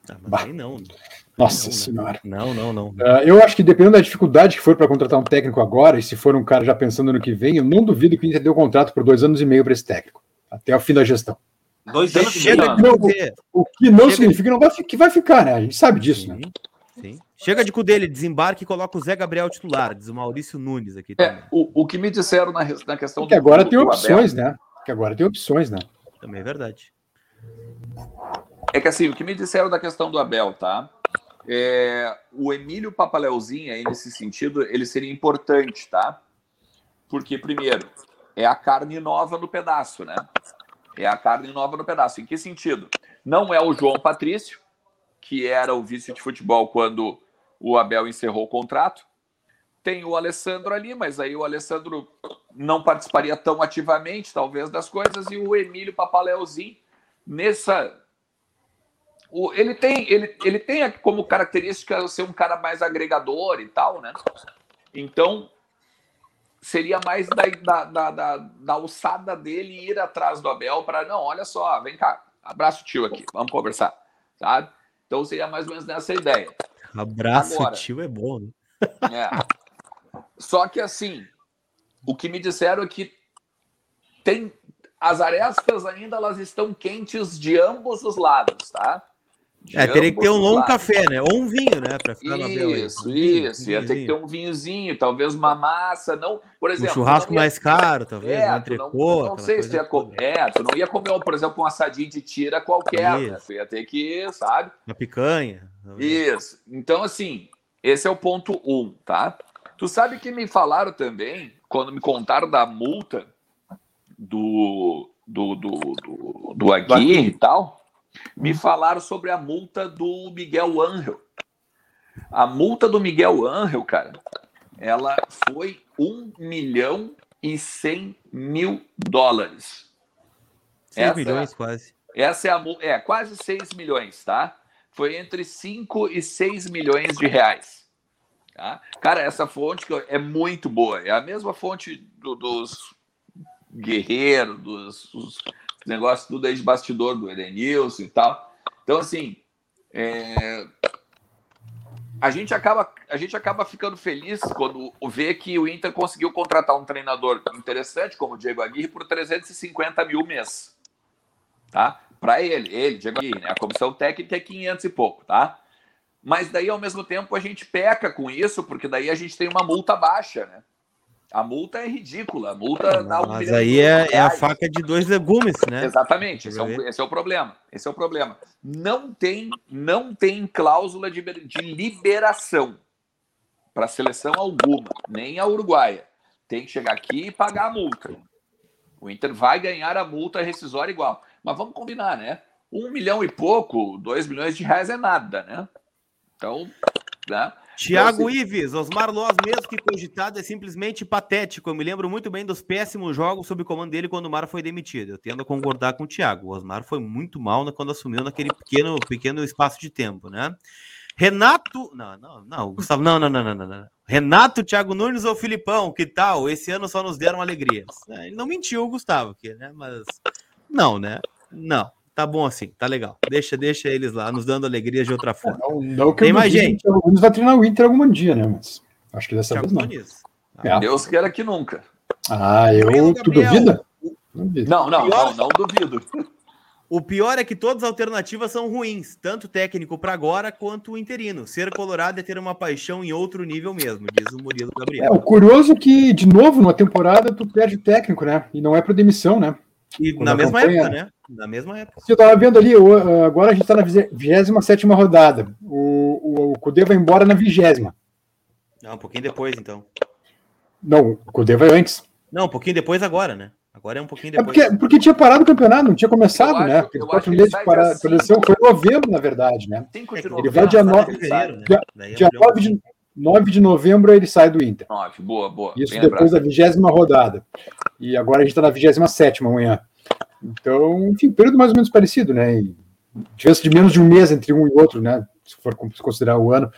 Ah, mas bah. não. Nossa não, senhora. Não, não, não. Uh, eu acho que dependendo da dificuldade que for para contratar um técnico agora, e se for um cara já pensando no que vem, eu não duvido que o Inter dê o um contrato por dois anos e meio para esse técnico, até o fim da gestão. Dois anos Chega de não, o que não Chega significa que não vai, que vai ficar, né? A gente sabe disso, né? sim, né? Sim. Chega de cu dele, desembarque e coloca o Zé Gabriel titular, diz o Maurício Nunes aqui. É, o, o que me disseram na, na questão que agora do, tem opções, Abel, né? Que agora tem opções, né? Também é verdade. É que assim, o que me disseram da questão do Abel, tá? É, o Emílio Papaleuzinho aí nesse sentido, ele seria importante, tá? Porque, primeiro, é a carne nova no pedaço, né? É a carne nova no pedaço. Em que sentido? Não é o João Patrício, que era o vice de futebol quando o Abel encerrou o contrato. Tem o Alessandro ali, mas aí o Alessandro não participaria tão ativamente, talvez, das coisas, e o Emílio Papaleuzinho nessa o, ele tem ele, ele tem como característica ser um cara mais agregador e tal, né? Então seria mais da, da, da, da, da alçada dele ir atrás do Abel para não, olha só, vem cá, abraço tio aqui, vamos conversar, sabe? Então seria mais ou menos nessa ideia. Abraço Agora, tio é bom, né? É. Só que assim, o que me disseram é que tem as arestas ainda elas estão quentes de ambos os lados, tá? É, teria que ter um longo café, né? Ou um vinho, né? Pra ficar isso, no isso. Ia ter que ter um vinhozinho, talvez uma massa, não. Por exemplo. Um churrasco ia... mais caro, talvez. É, um entrecô, não, não sei se ia comer. É, tu não ia comer, por exemplo, um assadinho de tira qualquer, né? Tu ia ter que, sabe? Uma picanha. Isso. Então, assim, esse é o ponto um, tá? Tu sabe que me falaram também, quando me contaram da multa do, do, do, do, do Aguirre e tal me falaram sobre a multa do Miguel Angel. A multa do Miguel Angel, cara, ela foi 1 milhão e 100 mil dólares. 6 essa, milhões quase. Essa é a é quase 6 milhões, tá? Foi entre 5 e 6 milhões de reais. Tá? Cara, essa fonte é muito boa. É a mesma fonte do, dos guerreiros, dos, dos negócio tudo aí de bastidor do Edenilson e tal. Então, assim, é... a, gente acaba, a gente acaba ficando feliz quando vê que o Inter conseguiu contratar um treinador interessante, como o Diego Aguirre, por 350 mil mês. Tá? Para ele, ele, Diego Aguirre, né? a comissão técnica é 500 e pouco, tá? Mas daí, ao mesmo tempo, a gente peca com isso, porque daí a gente tem uma multa baixa, né? A multa é ridícula. A multa dá um Mas aí é, é, a faca de dois legumes, né? Exatamente. Esse é, o, esse é, o, problema. Esse é o problema. Não tem, não tem cláusula de, de liberação para seleção alguma, nem a uruguaia. Tem que chegar aqui e pagar a multa. O Inter vai ganhar a multa rescisória igual. Mas vamos combinar, né? Um milhão e pouco, dois milhões de reais é nada, né? Então, né? Tiago assim... Ives, Osmar Loz, mesmo que cogitado, é simplesmente patético. Eu me lembro muito bem dos péssimos jogos sob o comando dele quando o Mar foi demitido. Eu tendo a concordar com o Thiago. O Osmar foi muito mal quando assumiu naquele pequeno, pequeno espaço de tempo, né? Renato. Não, não, não, Gustavo, não, não, não, não, não. Renato, Thiago Nunes ou Filipão, que tal? Esse ano só nos deram alegrias. É, ele não mentiu, Gustavo, aqui, né? Mas. Não, né? Não tá bom assim, tá legal. Deixa, deixa eles lá, nos dando alegrias de outra forma. Não, não Tem mais gente. O Nunes vai treinar o Inter algum dia, né? Mas acho que dessa Thiago vez não. Ah, Deus queira que nunca. Ah, eu. Tu duvida? Não, não, não, não duvido. O pior é que todas as alternativas são ruins, tanto técnico para agora quanto o interino. Ser colorado é ter uma paixão em outro nível mesmo, diz o Murilo Gabriel. É, o curioso é que, de novo, numa temporada, tu perde o técnico, né? E não é por demissão, né? E na mesma campanha... época, né? Na mesma época. Você estava vendo ali, agora a gente está na 27 rodada. O, o, o Cudê vai embora na vigésima. Não, um pouquinho depois, então. Não, o Cudê vai antes. Não, um pouquinho depois agora, né? Agora é um pouquinho depois. É porque, porque tinha parado o campeonato, não tinha começado, eu né? Acho, eu quatro meses de parar, foi em novembro, na verdade, né? ele vai dia 9 de, né? dia, dia 9 de, 9 de novembro ele sai do Inter. 9, boa, boa. Isso depois lembrado. da vigésima rodada. E agora a gente está na vigésima sétima amanhã. Então, enfim, período mais ou menos parecido, né? Diferença de menos de um mês entre um e outro, né? Se for considerar o ano.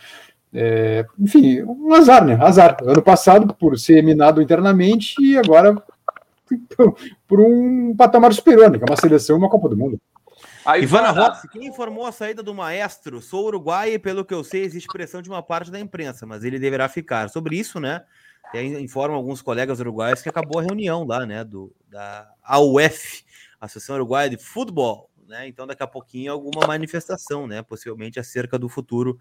É, enfim, um azar, né? Azar. Ano passado, por ser minado internamente, e agora por um patamar superior, né? Que é uma seleção e uma Copa do Mundo. A Ivana, Rossi, quem informou a saída do maestro? Sou uruguai e, pelo que eu sei, existe pressão de uma parte da imprensa, mas ele deverá ficar. Sobre isso, né? Informam alguns colegas uruguaios que acabou a reunião lá, né? Do, da AUF, Associação Uruguaia de Futebol, né? Então, daqui a pouquinho, alguma manifestação, né? Possivelmente acerca do futuro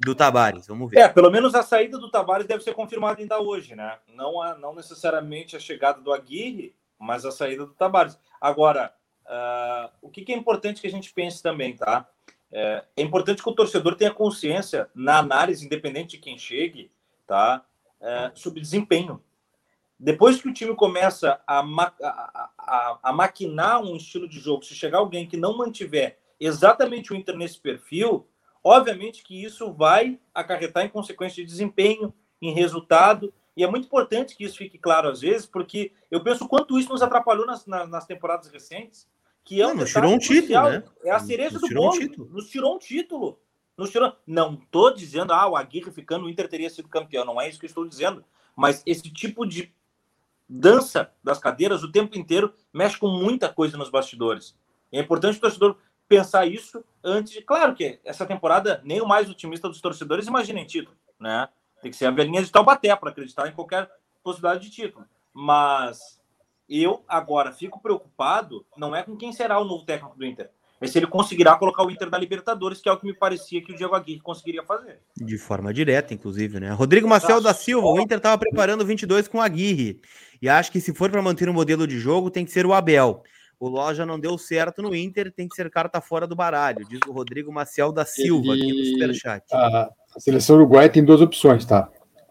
do Tabares. Vamos ver. É, pelo menos a saída do Tabares deve ser confirmada ainda hoje, né? Não, a, não necessariamente a chegada do Aguirre, mas a saída do Tabares. Agora, Uh, o que, que, é importante que a gente pense também, tá? É, é, importante que o torcedor tenha consciência na análise, independente de quem chegue, tá? É, sobre desempenho. Depois que o time começa a, ma a, a, a, maquinar um estilo de jogo, se chegar alguém que não mantiver exatamente o Inter nesse perfil, obviamente que isso vai acarretar em consequência de desempenho, em resultado, e é muito importante que isso fique claro às vezes, porque eu penso quanto isso nos atrapalhou nas, nas, nas temporadas recentes que é um nos tirou um título, né? É a cereja do bolo. Um nos tirou um título. Nos tirou... Não estou dizendo, ah, o Aguirre ficando, o Inter teria sido campeão. Não é isso que eu estou dizendo. Mas esse tipo de dança das cadeiras o tempo inteiro mexe com muita coisa nos bastidores. É importante o torcedor pensar isso antes de... Claro que essa temporada nem o mais otimista dos torcedores imagina em título, né? Tem que ser a velhinha de Taubaté para acreditar em qualquer possibilidade de título. Mas eu agora fico preocupado, não é com quem será o novo técnico do Inter, é se ele conseguirá colocar o Inter da Libertadores, que é o que me parecia que o Diego Aguirre conseguiria fazer. De forma direta, inclusive, né? Rodrigo Marcel da Silva, o Inter estava preparando 22 com o Aguirre. E acho que se for para manter o um modelo de jogo, tem que ser o Abel. O Loja não deu certo no Inter, tem que ser carta fora do baralho, diz o Rodrigo Maciel da Silva aqui no Superchat. A, a seleção uruguaia tem duas opções, tá?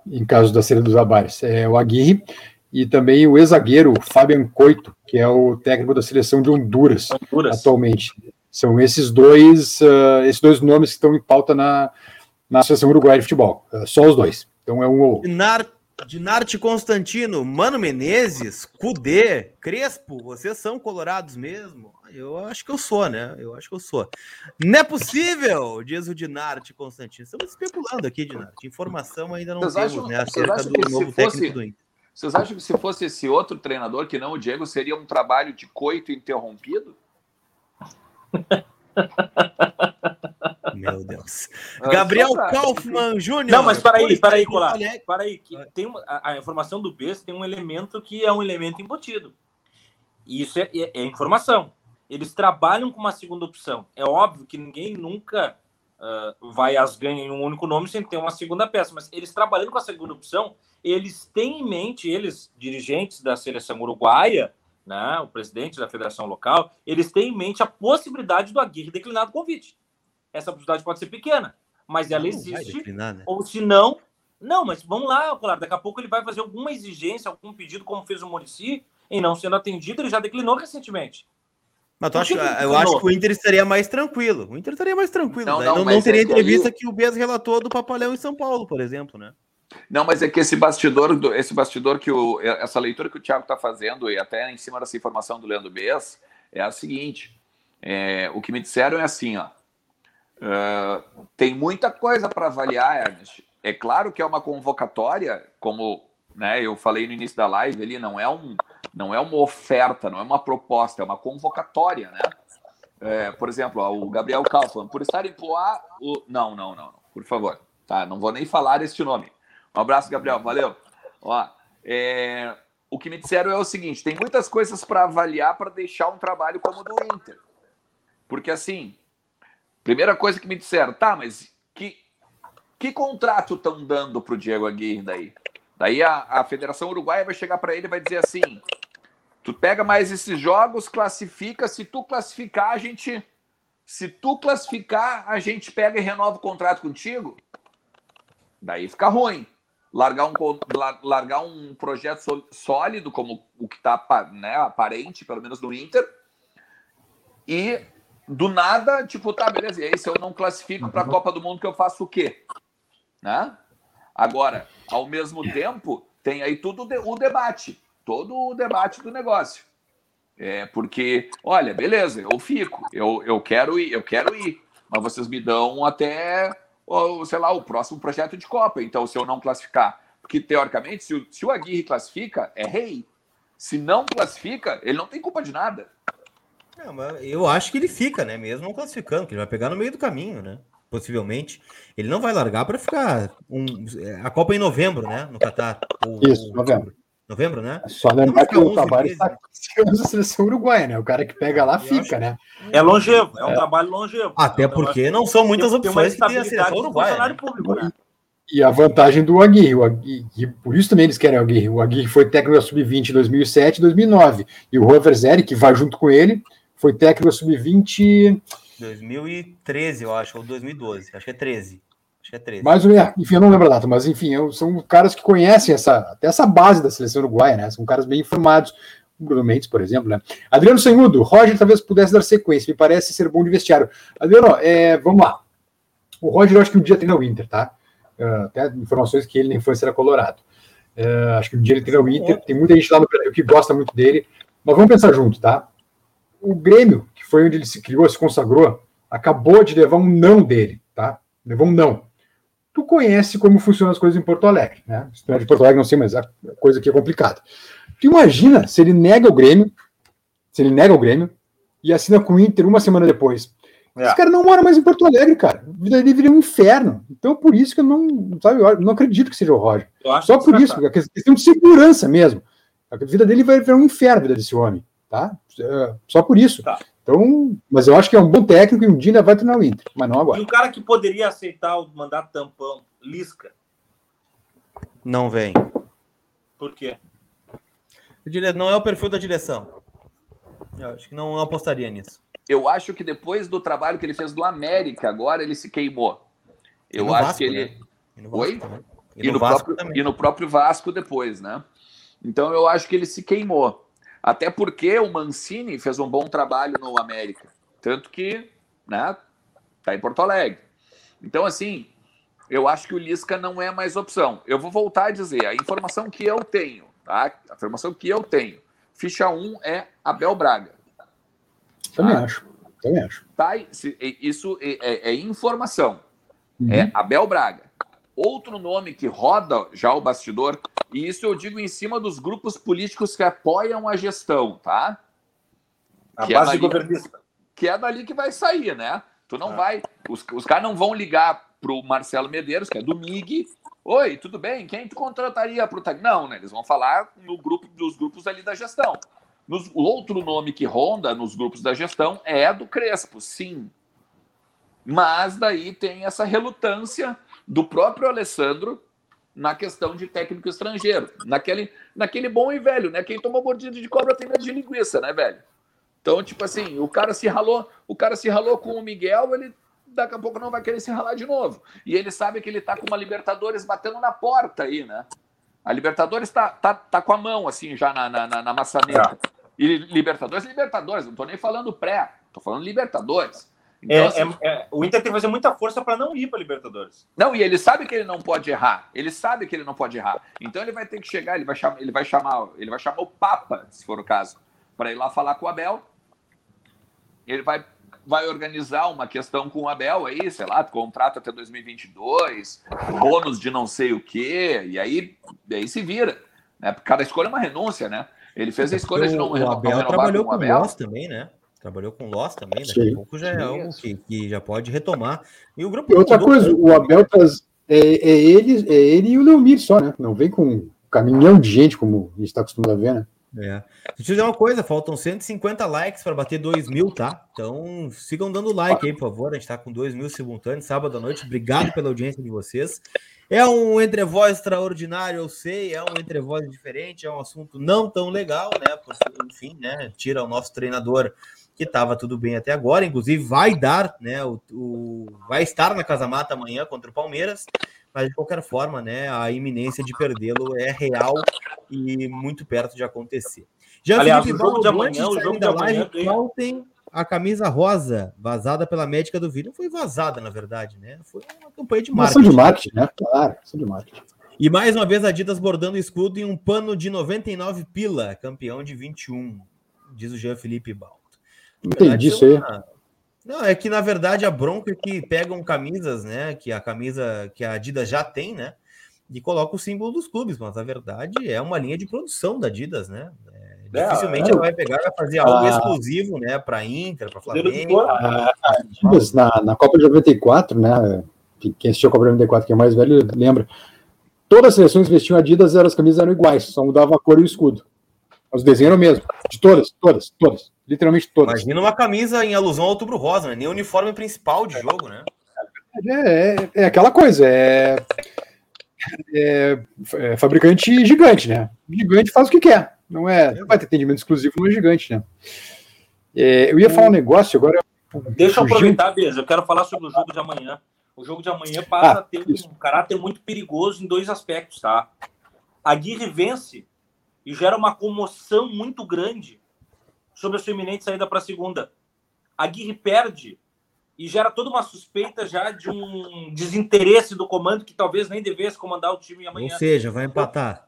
Em caso da série dos Abares. É o Aguirre e também o ex-zagueiro Fabian Coito, que é o técnico da seleção de Honduras, Honduras. atualmente. São esses dois, uh, esses dois nomes que estão em pauta na, na Associação Uruguaia de Futebol. Uh, só os dois. Então é um ou Dinar, Dinarte Constantino, Mano Menezes, Cudê, Crespo, vocês são colorados mesmo? Eu acho que eu sou, né? Eu acho que eu sou. Não é possível, diz o Dinarte Constantino. Estamos especulando aqui, Dinarte. Informação ainda não vocês temos, acham, né? Acerca do novo técnico fosse... do Inter. Vocês acham que se fosse esse outro treinador, que não o Diego, seria um trabalho de coito interrompido? *laughs* Meu Deus. Ah, Gabriel Kaufmann Júnior. Não, mas para aí, para aí, Colar. Para aí, que tem uma, a, a, informação do BES tem um elemento que é um elemento embutido. Isso é, é, é, informação. Eles trabalham com uma segunda opção. É óbvio que ninguém nunca uh, vai às ganhas em um único nome sem ter uma segunda peça, mas eles trabalhando com a segunda opção, eles têm em mente, eles, dirigentes da seleção uruguaia, né, o presidente da federação local, eles têm em mente a possibilidade do Aguirre declinar o convite. Essa possibilidade pode ser pequena, mas ela não existe. Declinar, né? Ou se não, não, mas vamos lá, claro, daqui a pouco ele vai fazer alguma exigência, algum pedido, como fez o Murici, e não sendo atendido, ele já declinou recentemente. Mas tu acha, eu acho que o Inter estaria mais tranquilo. O Inter estaria mais tranquilo. Não, não, não, não teria é entrevista que, que o Bez relatou do Papalhão em São Paulo, por exemplo, né? Não, mas é que esse bastidor, esse bastidor que o, essa leitura que o Thiago está fazendo, e até em cima dessa informação do Leandro Bess, é a seguinte: é, o que me disseram é assim, ó. Uh, tem muita coisa para avaliar, Ernest. É claro que é uma convocatória, como né, eu falei no início da live ali, não é, um, não é uma oferta, não é uma proposta, é uma convocatória, né? É, por exemplo, ó, o Gabriel Kaufman, por estar em Poá, o... não, não, não, não, por favor, tá? Não vou nem falar este nome. Um abraço, Gabriel. Valeu. Ó, é, o que me disseram é o seguinte: tem muitas coisas para avaliar para deixar um trabalho como o do Inter. Porque assim, primeira coisa que me disseram, tá, mas que, que contrato estão dando para o Diego Aguirre daí? Daí a, a Federação Uruguaia vai chegar para ele e vai dizer assim: tu pega mais esses jogos, classifica, se tu classificar, a gente. Se tu classificar, a gente pega e renova o contrato contigo. Daí fica ruim largar um, largar um projeto sólido, como o que está né, aparente, pelo menos no Inter, e do nada, tipo, tá, beleza, e aí se eu não classifico para a Copa do Mundo, que eu faço o quê? Né? Agora, ao mesmo tempo, tem aí tudo o debate, todo o debate do negócio. É, porque, olha, beleza, eu fico, eu, eu quero ir, eu quero ir, mas vocês me dão até ou, sei lá, o próximo projeto de Copa. Então, se eu não classificar, porque teoricamente, se o, se o Aguirre classifica, é rei. Se não classifica, ele não tem culpa de nada. Não, eu acho que ele fica, né? Mesmo não classificando, que ele vai pegar no meio do caminho, né? Possivelmente. Ele não vai largar para ficar. Um... A Copa é em novembro, né? No Catar. Isso, novembro. Novembro, né? Só lembrar que o trabalho está a seleção uruguaia, né? O cara que pega lá fica, né? É longevo, é um é. trabalho longevo. Até então, porque não são muitas opções que tem a seleção uruguaia. Né? Público, né? E a vantagem do Aguirre, o Aguirre, por isso também eles querem o Aguirre. O Aguirre foi técnico da Sub-20 em 2007 e 2009. E o Roverzeri, que vai junto com ele, foi técnico da Sub-20... 2013, eu acho, ou 2012. Acho que é 13. Acho que é 13. Mais ou menos, enfim, eu não lembro a data, mas enfim, eu, são caras que conhecem essa, até essa base da seleção uruguaia, né? São caras bem informados. O Bruno Mendes, por exemplo, né? Adriano Senhudo, Roger talvez pudesse dar sequência, me parece ser bom de vestiário. Adriano, é, vamos lá. O Roger, eu acho que um dia treina o Inter, tá? Uh, até informações que ele na infância era colorado. Uh, acho que um dia ele treina o Inter, tem muita gente lá no Brasil que gosta muito dele, mas vamos pensar junto, tá? O Grêmio, que foi onde ele se criou, se consagrou, acabou de levar um não dele, tá? Levou um não. Tu conhece como funcionam as coisas em Porto Alegre, né? Se tu é de Porto Alegre, não sei, mas a coisa aqui é complicada. Tu imagina se ele nega o Grêmio, se ele nega o Grêmio e assina com o Inter uma semana depois. É. Esse cara não mora mais em Porto Alegre, cara. A vida dele viria um inferno. Então, por isso que eu não, sabe, eu não acredito que seja o Roger. Só por isso, a questão de segurança mesmo. A vida dele vai virar um inferno, a vida desse homem, tá? É, só por isso. Tá. Então, mas eu acho que é um bom técnico e um dia ainda vai treinar o Inter, mas não agora. E o cara que poderia aceitar o mandato tampão, Lisca? Não vem. Por quê? Não é o perfil da direção. Eu acho que não apostaria nisso. Eu acho que depois do trabalho que ele fez do América, agora ele se queimou. Eu acho Vasco, que ele. Né? E no Oi? E, e, no, próprio, e no próprio Vasco depois, né? Então eu acho que ele se queimou. Até porque o Mancini fez um bom trabalho no América. Tanto que, né, tá em Porto Alegre. Então, assim, eu acho que o Lisca não é mais opção. Eu vou voltar a dizer, a informação que eu tenho, tá? A informação que eu tenho. Ficha 1 é Abel Braga. Também tá? acho. Também acho. Tá? Isso é, é, é informação. Uhum. É Abel Braga. Outro nome que roda já o bastidor, e isso eu digo em cima dos grupos políticos que apoiam a gestão, tá? A que é base é dali, governista. Que é dali que vai sair, né? Tu não ah. vai. Os, os caras não vão ligar pro Marcelo Medeiros, que é do MIG. Oi, tudo bem? Quem tu contrataria pro tag? Não, né? Eles vão falar no grupo dos grupos ali da gestão. Nos, o outro nome que ronda nos grupos da gestão é do Crespo, sim. Mas daí tem essa relutância do próprio Alessandro na questão de técnico estrangeiro. Naquele, naquele bom e velho, né? Quem tomou mordida de cobra tem medo de linguiça, né, velho? Então, tipo assim, o cara se ralou, o cara se ralou com o Miguel, ele daqui a pouco não vai querer se ralar de novo. E ele sabe que ele tá com uma Libertadores batendo na porta aí, né? A Libertadores tá, tá, tá com a mão, assim, já na, na, na maçaneta. É. E Libertadores, Libertadores, não tô nem falando pré, tô falando Libertadores. Então, é, assim, é, é, o Inter tem que fazer muita força para não ir para Libertadores. Não, e ele sabe que ele não pode errar. Ele sabe que ele não pode errar. Então ele vai ter que chegar, ele vai chamar, ele vai chamar, ele vai chamar o Papa, se for o caso, para ir lá falar com o Abel. Ele vai vai organizar uma questão com o Abel aí, sei lá, contrato até 2022, bônus de não sei o quê, e aí, e aí se vira. Né? Cada escolha é uma renúncia, né? Ele fez a escolha de não, o Abel trabalhou com o Abel. também, né? Trabalhou com Loss também, daqui Sim. a pouco já é algo que, que, já pode retomar. E o grupo. E outra coisa, o Abel traz, é, é, ele, é ele e o Leomir só, né? Não vem com um caminhão de gente, como a gente está acostumado a ver, né? É. Deixa eu dizer uma coisa, faltam 150 likes para bater 2 mil, tá? Então sigam dando like aí, por favor. A gente está com 2 mil simultâneos, sábado à noite. Obrigado pela audiência de vocês. É um entrevoz extraordinário, eu sei, é um entrevoz diferente, é um assunto não tão legal, né? Porque, enfim, né? Tira o nosso treinador que estava tudo bem até agora, inclusive vai dar, né, o, o, vai estar na Casa Mata amanhã contra o Palmeiras, mas de qualquer forma, né, a iminência de perdê-lo é real e muito perto de acontecer. Já Aliás, o jogo de amanhã, o jogo de amanhã tem a camisa rosa vazada pela médica do vídeo, foi vazada na verdade, né? Foi uma campanha de marketing. Ação de marketing, né? Claro, ação de marketing. E mais uma vez a Adidas bordando o escudo em um pano de 99 pila, campeão de 21, diz o Jean Felipe Bal. Entendi isso aí. Não, é que na verdade a bronca é que pegam camisas, né? Que a camisa que a Adidas já tem, né? E coloca o símbolo dos clubes, mas na verdade é uma linha de produção da Adidas, né? É, É, Dificilmente é, ela vai pegar vai fazer algo ah, exclusivo, né, para Inter, para Flamengo. Ah, na, na Copa de 94, né, quem assistiu a Copa de 94, que é mais velho, lembra. Todas as seleções vestiam Adidas, as camisas eram iguais, só mudava a cor e o escudo. Os desenhos eram o mesmo. De todas, todas, todas. Literalmente todas. Imagina uma camisa em alusão ao outubro rosa, né? Nem o uniforme principal de jogo, né? É, é, é aquela coisa, é, é, é, fabricante gigante, né? Gigante faz o que quer. Não é, não vai ter atendimento exclusivo no gigante, né? É, eu ia falar um negócio agora. Deixa eu aproveitar, Beza. Eu quero falar sobre o jogo de amanhã. O jogo de amanhã passa ah, a ter isso. um caráter muito perigoso em dois aspectos, tá? A Aguirre vence e gera uma comoção muito grande sobre a sua iminente saída para a segunda. A Aguirre perde e gera toda uma suspeita já de um desinteresse do comando que talvez nem devesse comandar o time amanhã. Ou seja, vai empatar.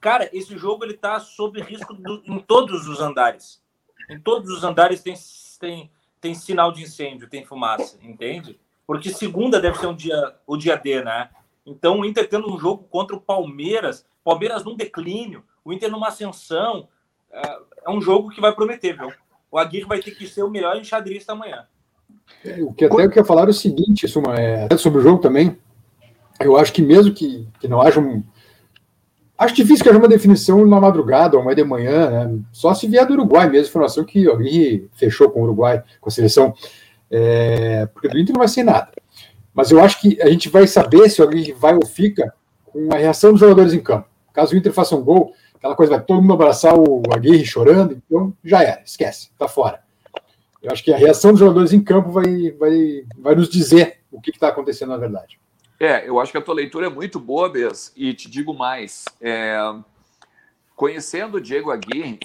Cara, esse jogo ele tá sob risco do, em todos os andares. Em todos os andares tem, tem, tem sinal de incêndio, tem fumaça, entende? porque segunda deve ser um dia, o dia D, né? Então o Inter tendo um jogo contra o Palmeiras, Palmeiras num declínio, o Inter numa ascensão, é, é um jogo que vai prometer, viu? O Aguirre vai ter que ser o melhor enxadrista amanhã. É, o que até eu queria falar é o seguinte, Suma, é, sobre o jogo também, eu acho que mesmo que, que não haja um... Acho difícil que haja uma definição na madrugada ou amanhã de manhã, né? Só se vier do Uruguai mesmo, informação que o Aguirre fechou com o Uruguai, com a seleção é, porque do Inter não vai ser nada. Mas eu acho que a gente vai saber se alguém vai ou fica com a reação dos jogadores em campo. Caso o Inter faça um gol, aquela coisa vai todo mundo abraçar o Aguirre chorando, então já era, esquece, tá fora. Eu acho que a reação dos jogadores em campo vai, vai, vai nos dizer o que está acontecendo na verdade. É, eu acho que a tua leitura é muito boa, Bess, e te digo mais. É, conhecendo o Diego Aguirre,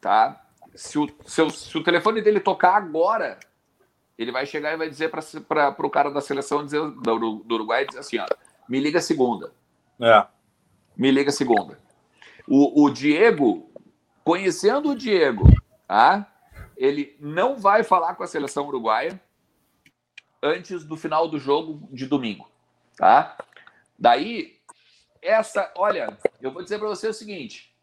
tá? Se o, se o, se o telefone dele tocar agora, ele vai chegar e vai dizer para o cara da seleção dizer, do, do Uruguai dizer assim: ó, me liga segunda. É. Me liga segunda. O, o Diego, conhecendo o Diego, tá? ele não vai falar com a seleção uruguaia antes do final do jogo de domingo. Tá? Daí, essa, olha, eu vou dizer para você o seguinte: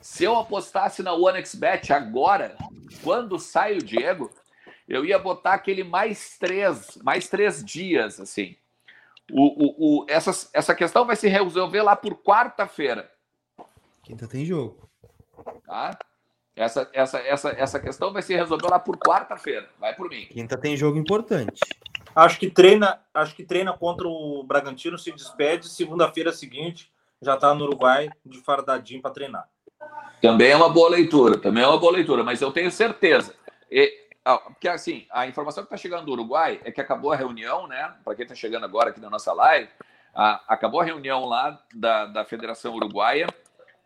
se eu apostasse na OneXBet agora, quando sai o Diego, eu ia botar aquele mais três, mais três dias, assim. O, o, o, essa, essa questão vai se resolver lá por quarta-feira. Quinta tem jogo. Tá? Essa, essa, essa, essa questão vai se resolver lá por quarta-feira. Vai por mim. Quinta tem jogo importante. Acho que treina, acho que treina contra o Bragantino, se despede. Segunda-feira seguinte, já está no Uruguai de fardadinho para treinar. Também é uma boa leitura, também é uma boa leitura, mas eu tenho certeza. E porque assim, a informação que está chegando do Uruguai é que acabou a reunião, né? Para quem está chegando agora aqui na nossa live, acabou a reunião lá da, da Federação Uruguaia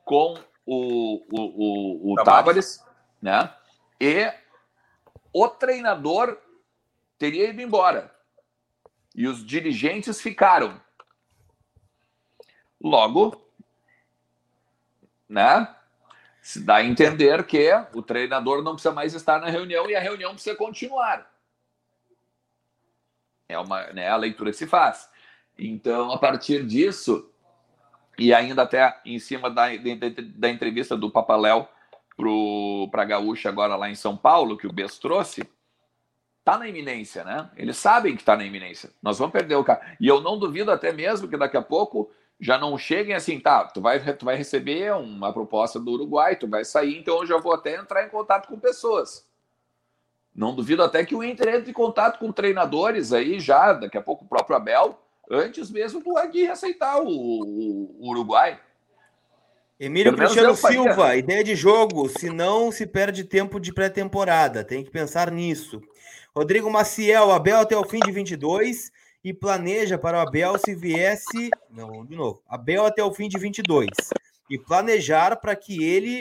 com o, o, o, o Tavares, né? E o treinador teria ido embora. E os dirigentes ficaram. Logo, né? Se dá a entender que o treinador não precisa mais estar na reunião e a reunião precisa continuar. É uma, né, a leitura que se faz. Então, a partir disso, e ainda até em cima da, da entrevista do Papaléu para a Gaúcha agora lá em São Paulo, que o Bess trouxe, tá na iminência, né? Eles sabem que está na iminência. Nós vamos perder o cara. E eu não duvido até mesmo que daqui a pouco já não cheguem assim, tá, tu vai, tu vai receber uma proposta do Uruguai, tu vai sair, então eu já vou até entrar em contato com pessoas. Não duvido até que o Inter entre em contato com treinadores aí já, daqui a pouco o próprio Abel, antes mesmo do Aguirre aceitar o, o, o Uruguai. Emílio Cristiano Silva, ideia de jogo, se não se perde tempo de pré-temporada, tem que pensar nisso. Rodrigo Maciel, Abel até o fim de 22 e planeja para o Abel se viesse. Não, de novo. Abel até o fim de 22. E planejar para que ele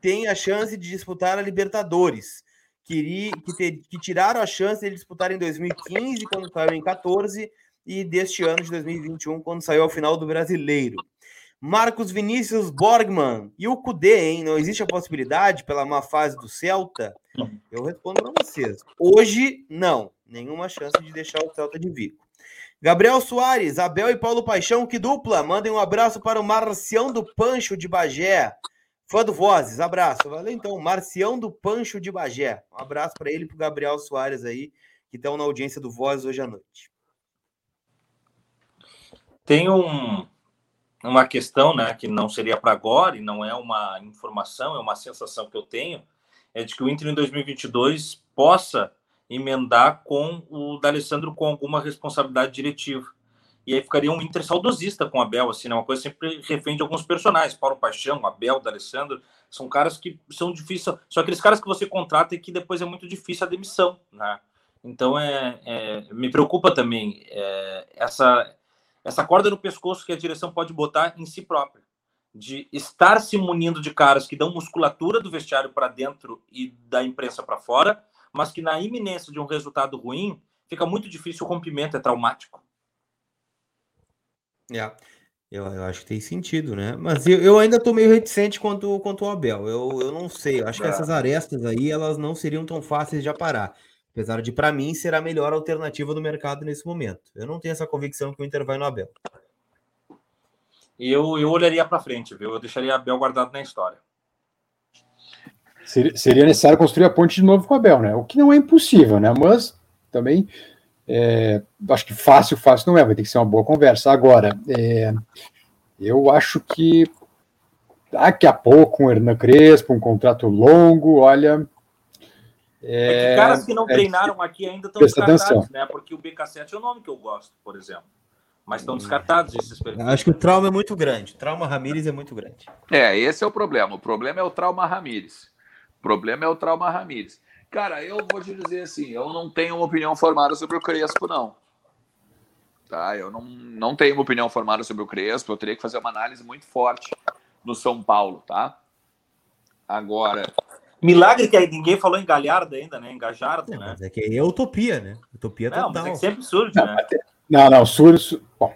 tenha a chance de disputar a Libertadores. Que, que, ter, que tiraram a chance de disputar em 2015, quando saiu em 14, e deste ano de 2021, quando saiu ao final do Brasileiro. Marcos Vinícius Borgman e o Cudê, hein? Não existe a possibilidade pela má fase do Celta? Eu respondo para vocês. Hoje, não. Nenhuma chance de deixar o Celta de Vico. Gabriel Soares, Abel e Paulo Paixão, que dupla. Mandem um abraço para o Marcião do Pancho de Bagé. Fã do Vozes, abraço. Valeu então, Marcião do Pancho de Bagé. Um abraço para ele e para o Gabriel Soares aí, que estão na audiência do Vozes hoje à noite. Tem um, uma questão, né, que não seria para agora e não é uma informação, é uma sensação que eu tenho, é de que o Inter em 2022 possa emendar com o D'Alessandro com alguma responsabilidade diretiva. E aí ficaria um Inter saudosista com o Abel, assim, né? Uma coisa sempre refém de alguns personagens. Paulo Paixão, Abel, D'Alessandro, são caras que são difíceis, são aqueles caras que você contrata e que depois é muito difícil a demissão, né? Então, é, é me preocupa também é, essa, essa corda no pescoço que a direção pode botar em si própria, de estar se munindo de caras que dão musculatura do vestiário para dentro e da imprensa para fora, mas que na iminência de um resultado ruim, fica muito difícil o rompimento, é traumático. É. Eu, eu acho que tem sentido, né? Mas eu, eu ainda tô meio reticente quanto, quanto o Abel. Eu, eu não sei. Eu acho que é. essas arestas aí, elas não seriam tão fáceis de aparar. Apesar de, para mim, ser a melhor alternativa do mercado nesse momento. Eu não tenho essa convicção que o Inter vai no Abel. Eu, eu olharia para frente, viu? Eu deixaria Abel guardado na história. Seria, seria necessário construir a ponte de novo com o Abel, né? O que não é impossível, né? Mas também é, acho que fácil, fácil não é, vai ter que ser uma boa conversa. Agora, é, eu acho que daqui a pouco um Hernan Crespo, um contrato longo, olha. É, é que caras que não é treinaram aqui ainda estão descartados, atenção. né? Porque o BK7 é o nome que eu gosto, por exemplo. Mas estão descartados esses perfis. Acho que o trauma é muito grande. O trauma Ramires é muito grande. É, esse é o problema. O problema é o trauma Ramires. O problema é o trauma Ramires. Cara, eu vou te dizer assim, eu não tenho uma opinião formada sobre o Crespo, não. Tá? Eu não, não tenho uma opinião formada sobre o Crespo, eu teria que fazer uma análise muito forte no São Paulo, tá? Agora. Milagre que ninguém falou em Galhardo ainda, né? Engajardo, né? Mas é que é utopia, né? Utopia não, total. Mas é que sempre surge, não, né? Não, não, surge. Bom,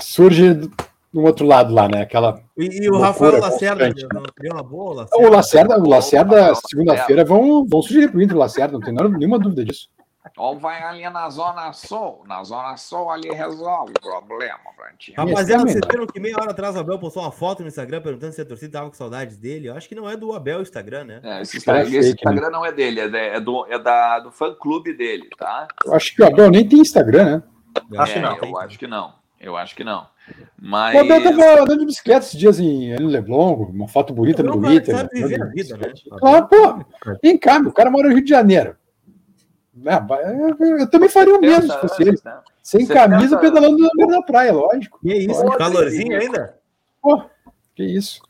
surge no outro lado lá, né? Aquela. E, e o Rafael Lacerda deu uma boa? Lacerda? O Lacerda, o Lacerda segunda-feira, vão, vão sugerir para o Inter o Lacerda, não tem nenhuma dúvida disso. Ou vai ali na Zona Sul. Na Zona Sul ali resolve o problema, Frantinho. Rapaziada, vocês viram que meia hora atrás o Abel postou uma foto no Instagram perguntando se a torcida tava com saudades dele. Eu acho que não é do Abel o Instagram, né? É, esse, Instagram, esse fake, Instagram né? não é dele, é, é, do, é da, do fã-clube dele, tá? Eu acho que o Abel nem tem Instagram, né? Eu acho que não. Eu acho que não. Eu acho que não. Mas... O Abel tava andando de bicicleta esses dias em Leblon, uma foto bonita no Twitter. Vida, né? Ah, pô, vem cá, o cara mora no Rio de Janeiro. É, eu também faria o mesmo se fosse ele. Né? Sem camisa, pedalando no meio da praia, lógico. Que isso, lógico. calorzinho ainda? Pô, que isso.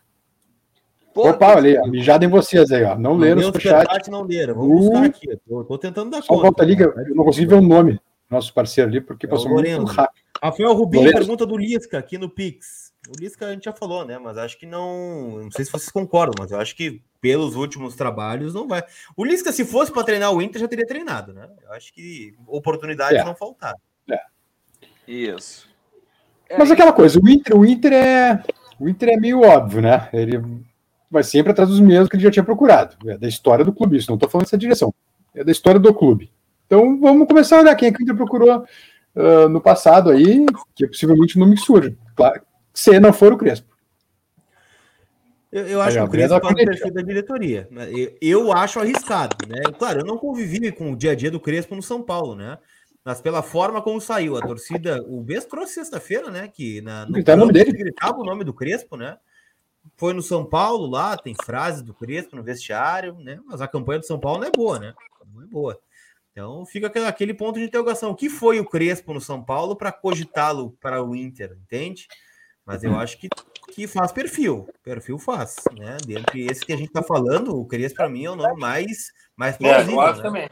Pô, Opa, olha aí, mijado em vocês aí, ó. Não, leram o superchat. Não leram, buscar uh, aqui. Tô, tô, tentando dar conta. volta ali, eu não consegui ver o nome nosso parceiro ali, porque é passou muito rápido. Rafael Rubinho pergunta do Lisca aqui no Pix. O Lisca a gente já falou, né? Mas acho que não. Não sei se vocês concordam, mas eu acho que pelos últimos trabalhos não vai. O Lisca, se fosse para treinar o Inter, já teria treinado, né? Eu acho que oportunidades é. não faltaram. É. Isso. É mas aquela coisa, o Inter, o Inter é. O Inter é meio óbvio, né? Ele vai sempre atrás dos mesmos que ele já tinha procurado. É da história do clube, isso não estou falando dessa direção. É da história do clube. Então vamos começar a olhar quem é que o Inter procurou uh, no passado aí, que é possivelmente o nome que surge. Claro, se não for o Crespo. Eu, eu acho que o Crespo faz o perfil da diretoria. Eu, eu acho arriscado, né? Claro, eu não convivi com o dia a dia do Crespo no São Paulo, né? Mas pela forma como saiu, a torcida, o Bes trouxe sexta-feira, né? Que na, no tá nome dele. gritava o nome do Crespo, né? Foi no São Paulo lá, tem frases do Crespo no vestiário, né? Mas a campanha do São Paulo não é boa, né? Não é boa. Então fica aquele ponto de interrogação. O que foi o Crespo no São Paulo para cogitá-lo para o Inter, entende? Mas eu acho que, que faz perfil. Perfil faz, né? Dentre esse que a gente está falando, o Crespo para mim é o nome mais, mais plausível. É, eu acho né? também.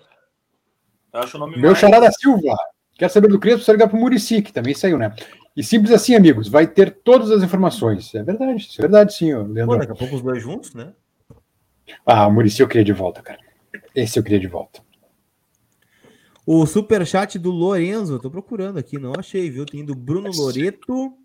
Eu acho o nome Meu mais... Charada Silva. Quer saber do Crespo? Você ligar para o Murici, que também saiu, né? E simples assim, amigos, vai ter todas as informações. É verdade, é verdade, sim, Leandro. Pô, daqui a pouco os dois juntos, né? Ah, o Murici eu queria de volta, cara. Esse eu queria de volta. O super chat do Lorenzo, tô procurando aqui, não achei, viu? Tem do Bruno Loreto,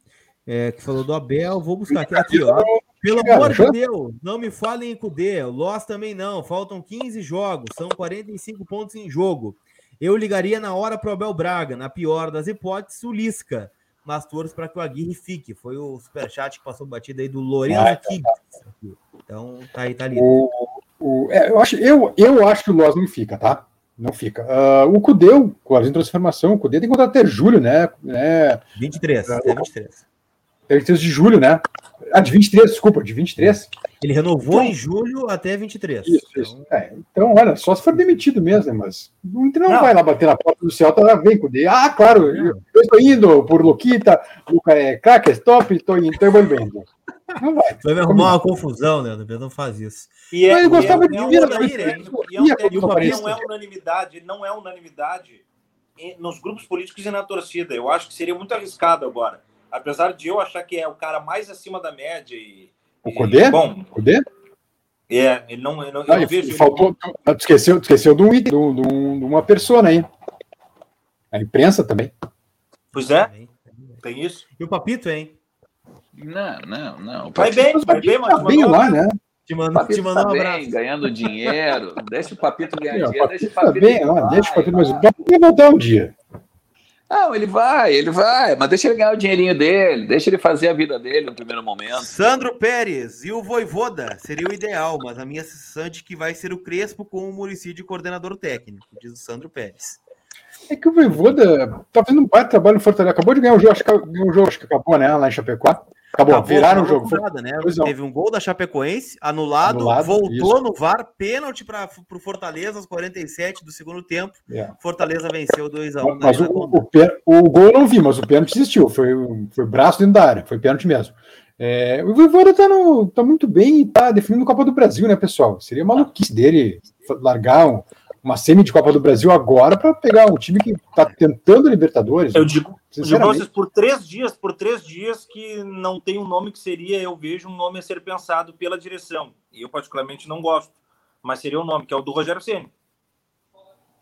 é, que falou do Abel. Vou buscar aqui, aqui ó. Pelo amor de Deus, não me falem em Cudê. Loss também não. Faltam 15 jogos, são 45 pontos em jogo. Eu ligaria na hora pro Abel Braga, na pior das hipóteses, o Lisca. mas torço para que o Aguirre fique. Foi o superchat que passou batida aí do Lourenço ah, Então, tá aí, tá ali. O, o, é, eu, acho, eu, eu acho que o Loz não fica, tá? Não fica. Uh, o Cudeu, com a transformação, o Cudê tem contrato até julho, né? É, 23, até 23. 23 de julho, né? Ah, de 23, desculpa, de 23. Ele renovou então, em julho até 23. Isso, então... isso. É, então, olha, só se for demitido mesmo, né? Mas o Inter não, não, vai lá bater na porta do Celta, tá, vem com o Ah, claro, eu, eu estou indo por Luquita, Luca é craque, é stop, estou envolvendo. Não vai. Vai arrumar uma confusão, né? Não faz isso. E é, ele gostava de vir na E é técnico que não é unanimidade, ele não é unanimidade nos grupos políticos e na torcida. Eu acho que seria muito arriscado agora. Apesar de eu achar que é o cara mais acima da média e. O Codê? Bom. Codê? É, ele não. Eu não, eu não vejo. Faltou, ele... esqueceu, esqueceu de, um, de, um, de uma pessoa aí. A imprensa também. Pois é. Tem isso. E o Papito, hein? Não, não, não. Vai bem, vai bem, mas. Tá bem lá, né? Te mandou, te mandou tá um abraço. Bem, ganhando dinheiro. deixa o Papito ganhar dinheiro. Deixa o Papito. Tá bem, ó, deixa o Papito, mas vai voltar um dia. Não, ele vai, ele vai, mas deixa ele ganhar o dinheirinho dele, deixa ele fazer a vida dele no primeiro momento. Sandro Pérez e o Voivoda seria o ideal, mas a minha sensação é de que vai ser o Crespo com o Murici de coordenador técnico, diz o Sandro Pérez. É que o Voivoda tá fazendo um baita trabalho no Fortaleza, acabou de ganhar o jogo, acho que, o jogo acho que acabou, né, lá em Chapecó. Acabou, Acabou viraram o jogo. Né? Teve um gol da Chapecoense, anulado, anulado voltou isso. no VAR, pênalti para o Fortaleza aos 47 do segundo tempo. Yeah. É. Fortaleza venceu 2x1. Um mas o, o, o, gol eu não vi, mas o pênalti existiu. Foi, foi braço dentro da área, foi pênalti mesmo. É, o Voivoda tá, tá muito bem e tá definindo o Copa do Brasil, né, pessoal? Seria maluquice dele largar um, uma semi de Copa do Brasil agora para pegar um time que está tentando Libertadores. Eu digo, eu vocês por três dias, por três dias que não tem um nome que seria, eu vejo um nome a ser pensado pela direção. E eu particularmente não gosto, mas seria o um nome que é o do Rogério Ceni.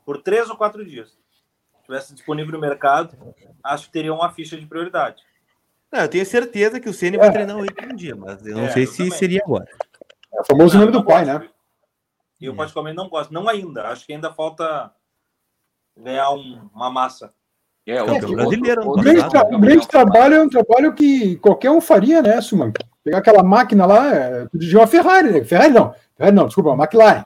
Por três ou quatro dias, se tivesse disponível no mercado, acho que teria uma ficha de prioridade. Não, eu tenho certeza que o Ceni vai é. treinar o Inter um dia, mas eu não é, sei se também. seria agora. É o famoso nome do pai, né? E eu, particularmente, não gosto. Não ainda. Acho que ainda falta ganhar um, uma massa. É, o, é, brasileiro. O, grande, tra o grande trabalho é um trabalho que qualquer um faria, né, Suman? Pegar aquela máquina lá, é, dirigir uma Ferrari, né? Ferrari não. Ferrari não, desculpa, uma McLaren.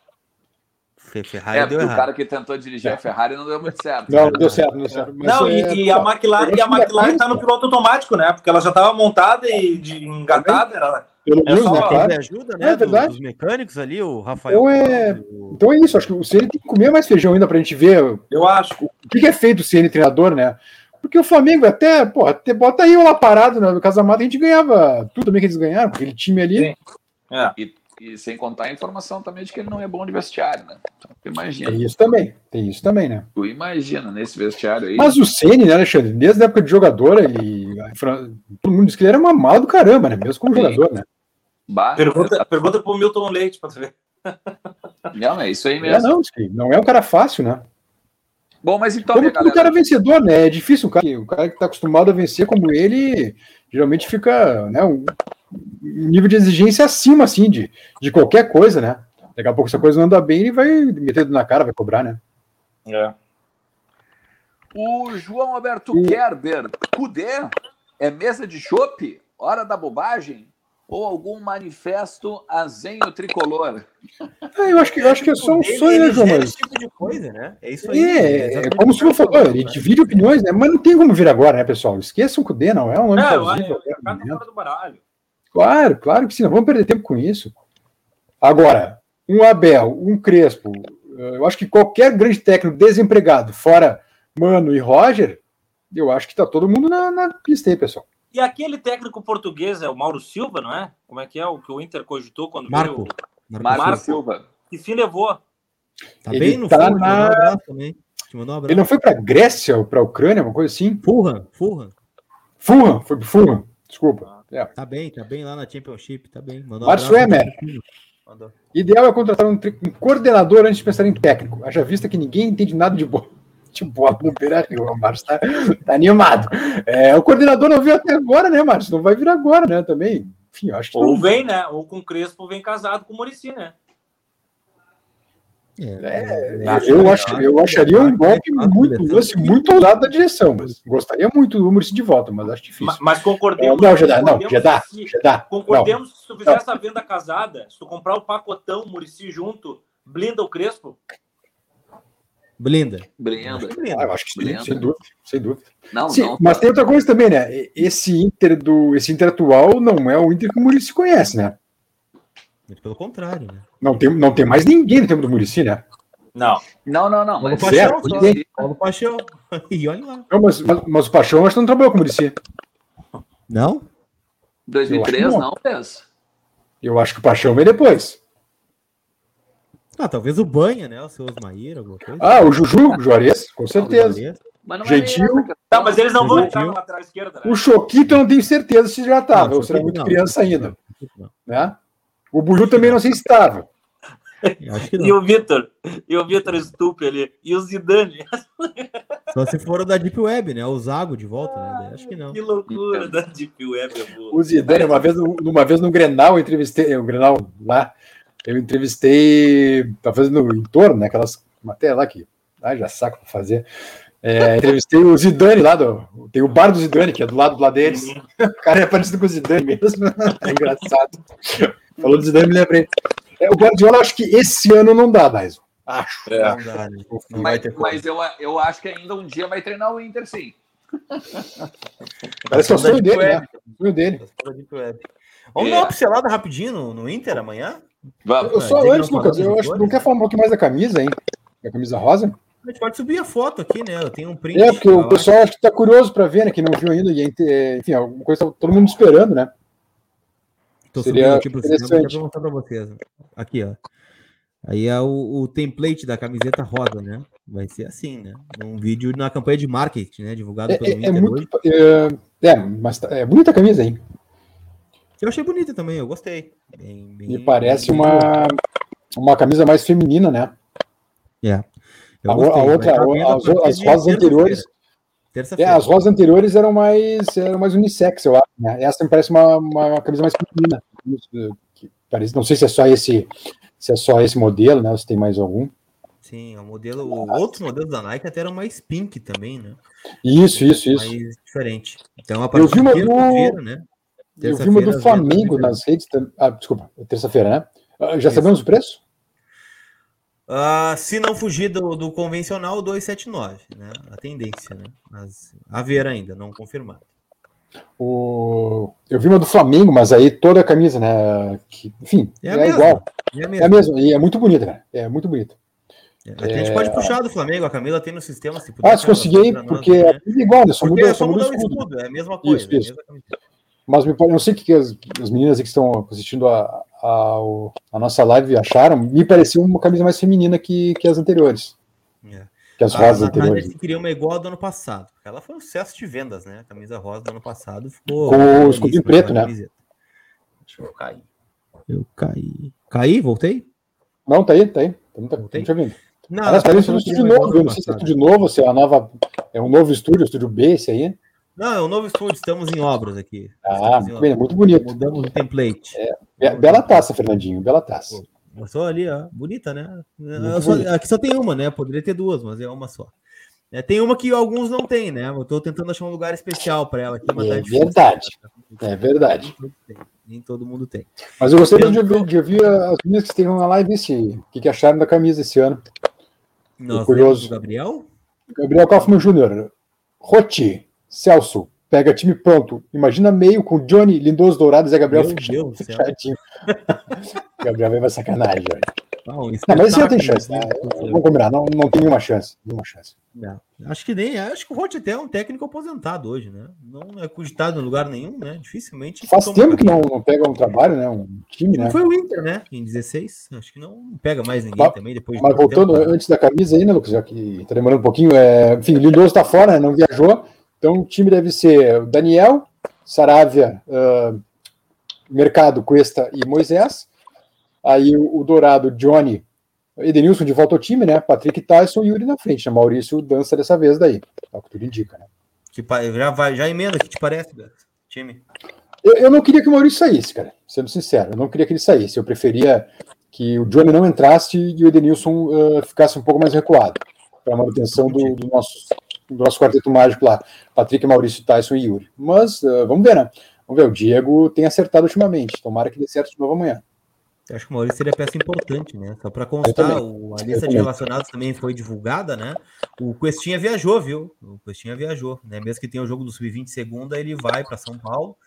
Ferrari é, deu errado. o cara que tentou dirigir a Ferrari não deu muito certo. Não, não deu certo, não deu certo. não, é, e, e, a McLaren, e a McLaren tá no piloto automático, né? Porque ela já estava montada e de, engatada, era, pelo menos, né? Claro. ajuda, né? É verdade. Dos, mecânicos ali, o Rafael. Então é, o... então é isso. Acho que o Ceni tem que comer mais feijão ainda pra gente ver. Eu acho. O que é feito o Ceni treinador, né? Porque o Flamengo até, pô, até bota aí lá parado né, no Casamata, a gente ganhava tudo também que eles ganharam, aquele time ali. Sim. É. E, e, sem contar a informação também de que ele não é bom de vestiário, né? Então, imagina. Tem isso também, tem isso também, né? Tu imagina nesse vestiário aí. Mas o Ceni, né, Alexandre? Desde a época de jogador, ele. Todo mundo disse que ele era uma mal do caramba, né? Mesmo como Sim. jogador, né? Bah, pergunta, pergunta pro Milton Leite para ver. Não, é isso aí mesmo. É, não, não é um cara fácil, né? Bom, mas então. Como galera... um cara vencedor, né? É difícil o cara, o cara que está acostumado a vencer como ele, geralmente fica, né? Um nível de exigência acima, assim, de, de qualquer coisa, né? Daqui a pouco essa coisa não anda bem, ele vai meter na cara, vai cobrar, né? É. O João Alberto o... Kerber, Cudê, é mesa de chope? Hora da bobagem? ou algum manifesto azenho tricolor? Ah, eu acho que, eu acho que é só um sonho, né, João? Esse tipo de coisa, né? É isso aí. É, é como o senhor falou, ele divide opiniões, né? Mas não tem como vir agora, né, pessoal? Esqueçam que o D não é um ano não, é, é, do baralho. Claro, claro que sim, não vamos perder tempo com isso. Agora, um Abel, um Crespo, eu acho que qualquer grande técnico desempregado, fora Mano e Roger, eu acho que tá todo mundo na, na pista aí, pessoal. E aquele técnico português é o Mauro Silva, não é? Como é que é o que o Inter cogitou quando Marco. veio? Marco, Marco Silva. Que fim levou? Tá ele bem no tá fundo, na... um abraço também. Um ele não foi para Grécia ou para Ucrânia, uma coisa assim? Furran, Furran. Furran, foi pro Furran, desculpa. É. Tá bem, tá bem lá na Championship, tá bem. Mandou Márcio Emer. Ideal é contratar um, um, coordenador antes de pensar em técnico. Haja vista que ninguém entende nada de bola *laughs* de bola no Beira Rio. O Márcio tá, tá, animado. É, o coordenador não veio até agora, né, Márcio? Não vai vir agora, né? Também. Enfim, acho que Ou não... vem, né? Ou com o Crespo vem casado com o Murici, né? É, eu, acho, eu acharia um golpe muito, lance muito ousado da direção, mas gostaria muito do Murici de volta, mas acho difícil. Mas, mas concordemos. Não, Jeddah, não, Jeddah, Jeddah. Concordemos não. se tu fizer não. essa venda casada, se tu comprar o pacotão Murici junto, blinda o Crespo? Blinda. Blinda. Ah, eu acho que sim, sem dúvida. Sem dúvida. Não, sim, não, mas tá. tem outra coisa também, né? Esse Inter do esse Inter atual não é o Inter que o Murici conhece, né? Pelo contrário, né? Não tem, não tem mais ninguém no tempo do Murici, né? Não. Não, não, não. Mas Paixão, zero, Paulo Paixão. *laughs* E olha lá. Não, mas, mas, mas, o Paixão acho que não trabalhou com o Murici. Não? 2003, não, não Pes. Eu acho que o Paixão veio depois. Ah, talvez o Banha, né? O seu Osmair, alguma coisa. Ah, o Juju, o Juarez, com certeza. Mas Gentil. É tá, mas eles não vão entrar na lateral esquerda, né? O Choquito eu não tenho certeza se já estava. Eu seria muito não, criança ainda. Não. Né? O Buju também não sei se estava. E o Vitor, e o Vitor Stupe ali, e o Zidane. Só se for o da Deep Web, né? O Zago de volta, né? Acho que não. Que loucura da Deep Web, amor. O Zidane, uma vez, uma vez no Grenal, eu entrevistei, o Grenal lá, eu entrevistei, tá fazendo em torno, né? Aquelas matérias lá que ah, já saco pra fazer. É, entrevistei o Zidane lá, do, tem o bar do Zidane, que é do lado, do lado deles. Uhum. *laughs* O cara é parecido com o Zidane mesmo. *laughs* É engraçado. Falou do Zidane, me lembrei. É, o Guardiola acho que esse ano não dá, Dyson. Acho. É. Não dá, né? não mas, mas eu, eu acho que ainda um dia vai treinar o Inter, sim. Parece que é o sonho dele, né? O sonho dele. Vamos é. dar uma pincelada rapidinho no, no Inter amanhã? Vamos. Eu só antes, Lucas, eu acho que não quer falar um pouquinho mais da camisa, hein? Da camisa rosa? A gente pode subir a foto aqui, né? Eu tenho um print. É, porque o pessoal acho que tá curioso para ver, né? Que não viu ainda. E, é, enfim, alguma coisa tá todo mundo esperando, né? Tô Seria aqui pro cinema para mostrar para vocês. Aqui, ó. Aí é o, o, template da camiseta rosa, né? Vai ser assim, né? Um vídeo na campanha de marketing, né? Divulgado é, pelo é, Inter é muito, é, é, mas tá, é bonita a camisa, hein? Eu achei bonita também, eu gostei. Bem, bem, Me parece bem uma, uma camisa mais feminina, né? É. A, a, outra, a, as, as rosas anteriores. É, as rosas anteriores eram mais, eram mais unissex, eu acho. Né? Essa me parece uma, uma camisa mais pequena. Parece, não sei se é só esse, se é só esse modelo, né? Ou se tem mais algum. Sim, o modelo, o outro modelo da Nike até era mais pink também, né? Isso, isso, isso. Mais diferente. Então, a eu vi uma do, né? Eu vi uma do Flamengo nas redes. Ah, desculpa, terça-feira, né? Ah, já sabemos o preço? Uh, se não fugir do, do, convencional, 279, né? A tendência, né? Mas a ver ainda, não confirmado. O... Eu vi uma do Flamengo, mas aí toda a camisa, né? Que, enfim, é, é igual. É a, mesma. é a mesma. E é muito bonita, cara. É muito bonita. É, a gente pode puxar do Flamengo, a Camila tem no sistema. Se puder, ah, se conseguir, porque nós, né? é igual, né? Só porque muda, é só muda, o escudo. É a mesma coisa. Isso, isso. Mas me parece, não sei que as, as meninas que estão assistindo a, a, a, nossa live acharam. Me pareceu uma camisa mais feminina que, que as anteriores. É. Que as rosas a, anteriores. A queria uma igual a do ano passado. Ela foi um sucesso de vendas, né? A camisa rosa do ano passado ficou. Com o escudinho preto, né? Deixa eu cair. Eu caí. Caí? Voltei? Não, tá aí, tá aí. Tá, Voltei? Tá ouvindo. Não, Aliás, parece um estúdio novo, não sei se é estúdio novo, se é a nova. É um novo estúdio, estúdio B, esse aí. Não, é um novo estúdio, estamos em obras aqui. Ah, muito, bonito. Mudamos o template. É, bela taça, Fernandinho, bela taça. Pô, só ali, ó, bonita, né? Só, aqui só tem uma, né? Poderia ter duas, mas é uma só. É, tem uma que alguns não tem, né? Eu estou tentando achar um lugar especial para ela aqui. Mas é, é verdade. É verdade. Nem todo mundo tem. Mas eu gostaria de ouvir, de ouvir as meninas que estejam na live esse, o que, que acharam da camisa esse ano. Nós curioso. Gabriel? Gabriel Kaufmann Jr. Roti, Celso, pega time pronto. Imagina meio com Johnny, Lindoso Dourado e Zé Gabriel Meu Deus fechadinho. *laughs* Gabriel vai sacanagem, velho. Não, não, mas esse não tem chance, né? Vamos combinar, não, não tem nenhuma chance. Nenhuma chance. Não, acho que nem. Acho que o Rote até é um técnico aposentado hoje, né? Não é cogitado em lugar nenhum, né? Dificilmente. Faz tempo que não, não pega um trabalho, né? Um time, né? Foi o Inter, né? Em 16. Acho que não pega mais ninguém também. Depois mas voltando tempo, antes da camisa aí, né, Lucas? Já que tá demorando um pouquinho. É... Enfim, o Lindoso tá fora, né? Não viajou. Então o time deve ser Daniel, Saravia, uh, Mercado, Cuesta e Moisés. Aí o, o Dourado, Johnny, Edenilson de volta ao time, né? Patrick Tyson e Yuri na frente. Né? Maurício dança dessa vez daí. É o que tudo indica, né? Já vai, já emenda, o que te parece, time? Eu, eu, não queria que o Maurício saísse, cara. Sendo sincero, eu não queria que ele saísse. Eu preferia que o Johnny não entrasse e o Edenilson uh, ficasse um pouco mais recuado, para a manutenção do, do, nosso, do nosso quarteto mágico lá, Patrick, Maurício, Tyson e Yuri. Mas uh, vamos ver, né? Vamos ver, o Diego tem acertado ultimamente, tomara que dê certo de novo amanhã. Eu acho que o Maurício seria peça importante, né? Só para constar, o, a lista de relacionados também foi divulgada, né? O Questinha viajou, viu? O Questinha viajou, né? Mesmo que tenha o jogo do Sub-20 segunda, ele vai para São Paulo.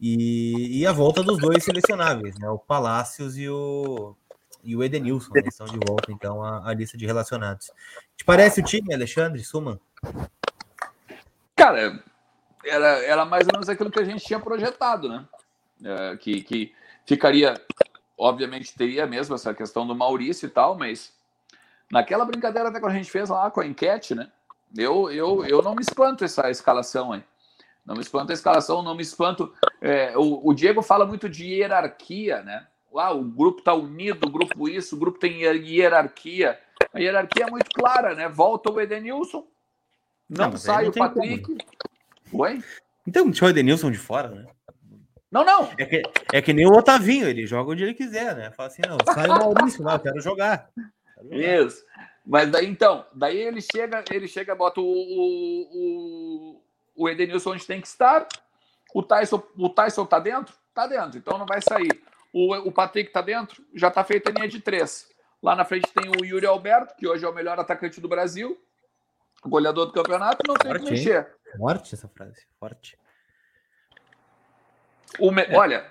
E, e, a volta dos dois selecionáveis, né? O Palácios e o, e o Edenilson, né? estão de volta, então, a, a lista de relacionados. Te parece o time, Alexandre Suman? Cara, era, era mais ou menos aquilo que a gente tinha projetado, né? É, que, que ficaria, obviamente, teria mesmo essa questão do Maurício e tal, mas naquela brincadeira até que a gente fez lá com a enquete, né? Eu, eu, eu não me espanto essa escalação aí. Não me espanto a escalação, não me espanto. É, o, o, Diego fala muito de hierarquia, né? Ah, o grupo está unido, o grupo isso, o grupo tem hierarquia. A hierarquia é muito clara, né? Volta o Edenilson, não, não sai o Patrick. Como. Oi? Então, deixa o Edenilson de fora, né? Não, não. É que, é que nem o Otavinho, ele joga onde ele quiser, né? Fala assim, não, sai o *laughs* Maurício lá, eu quero jogar. Quero jogar. Isso. Mas daí, então, daí ele chega, ele chega, bota o, o, o Edenilson onde tem que estar. O Tyson, o Tyson tá dentro? Tá dentro, então não vai sair. O, o Patrick tá dentro? Já tá feita a linha de três. Lá na frente tem o Yuri Alberto, que hoje é o melhor atacante do Brasil, goleador do campeonato, não tem Forte, que mexer. Hein? Forte essa frase, forte. O me... é. Olha,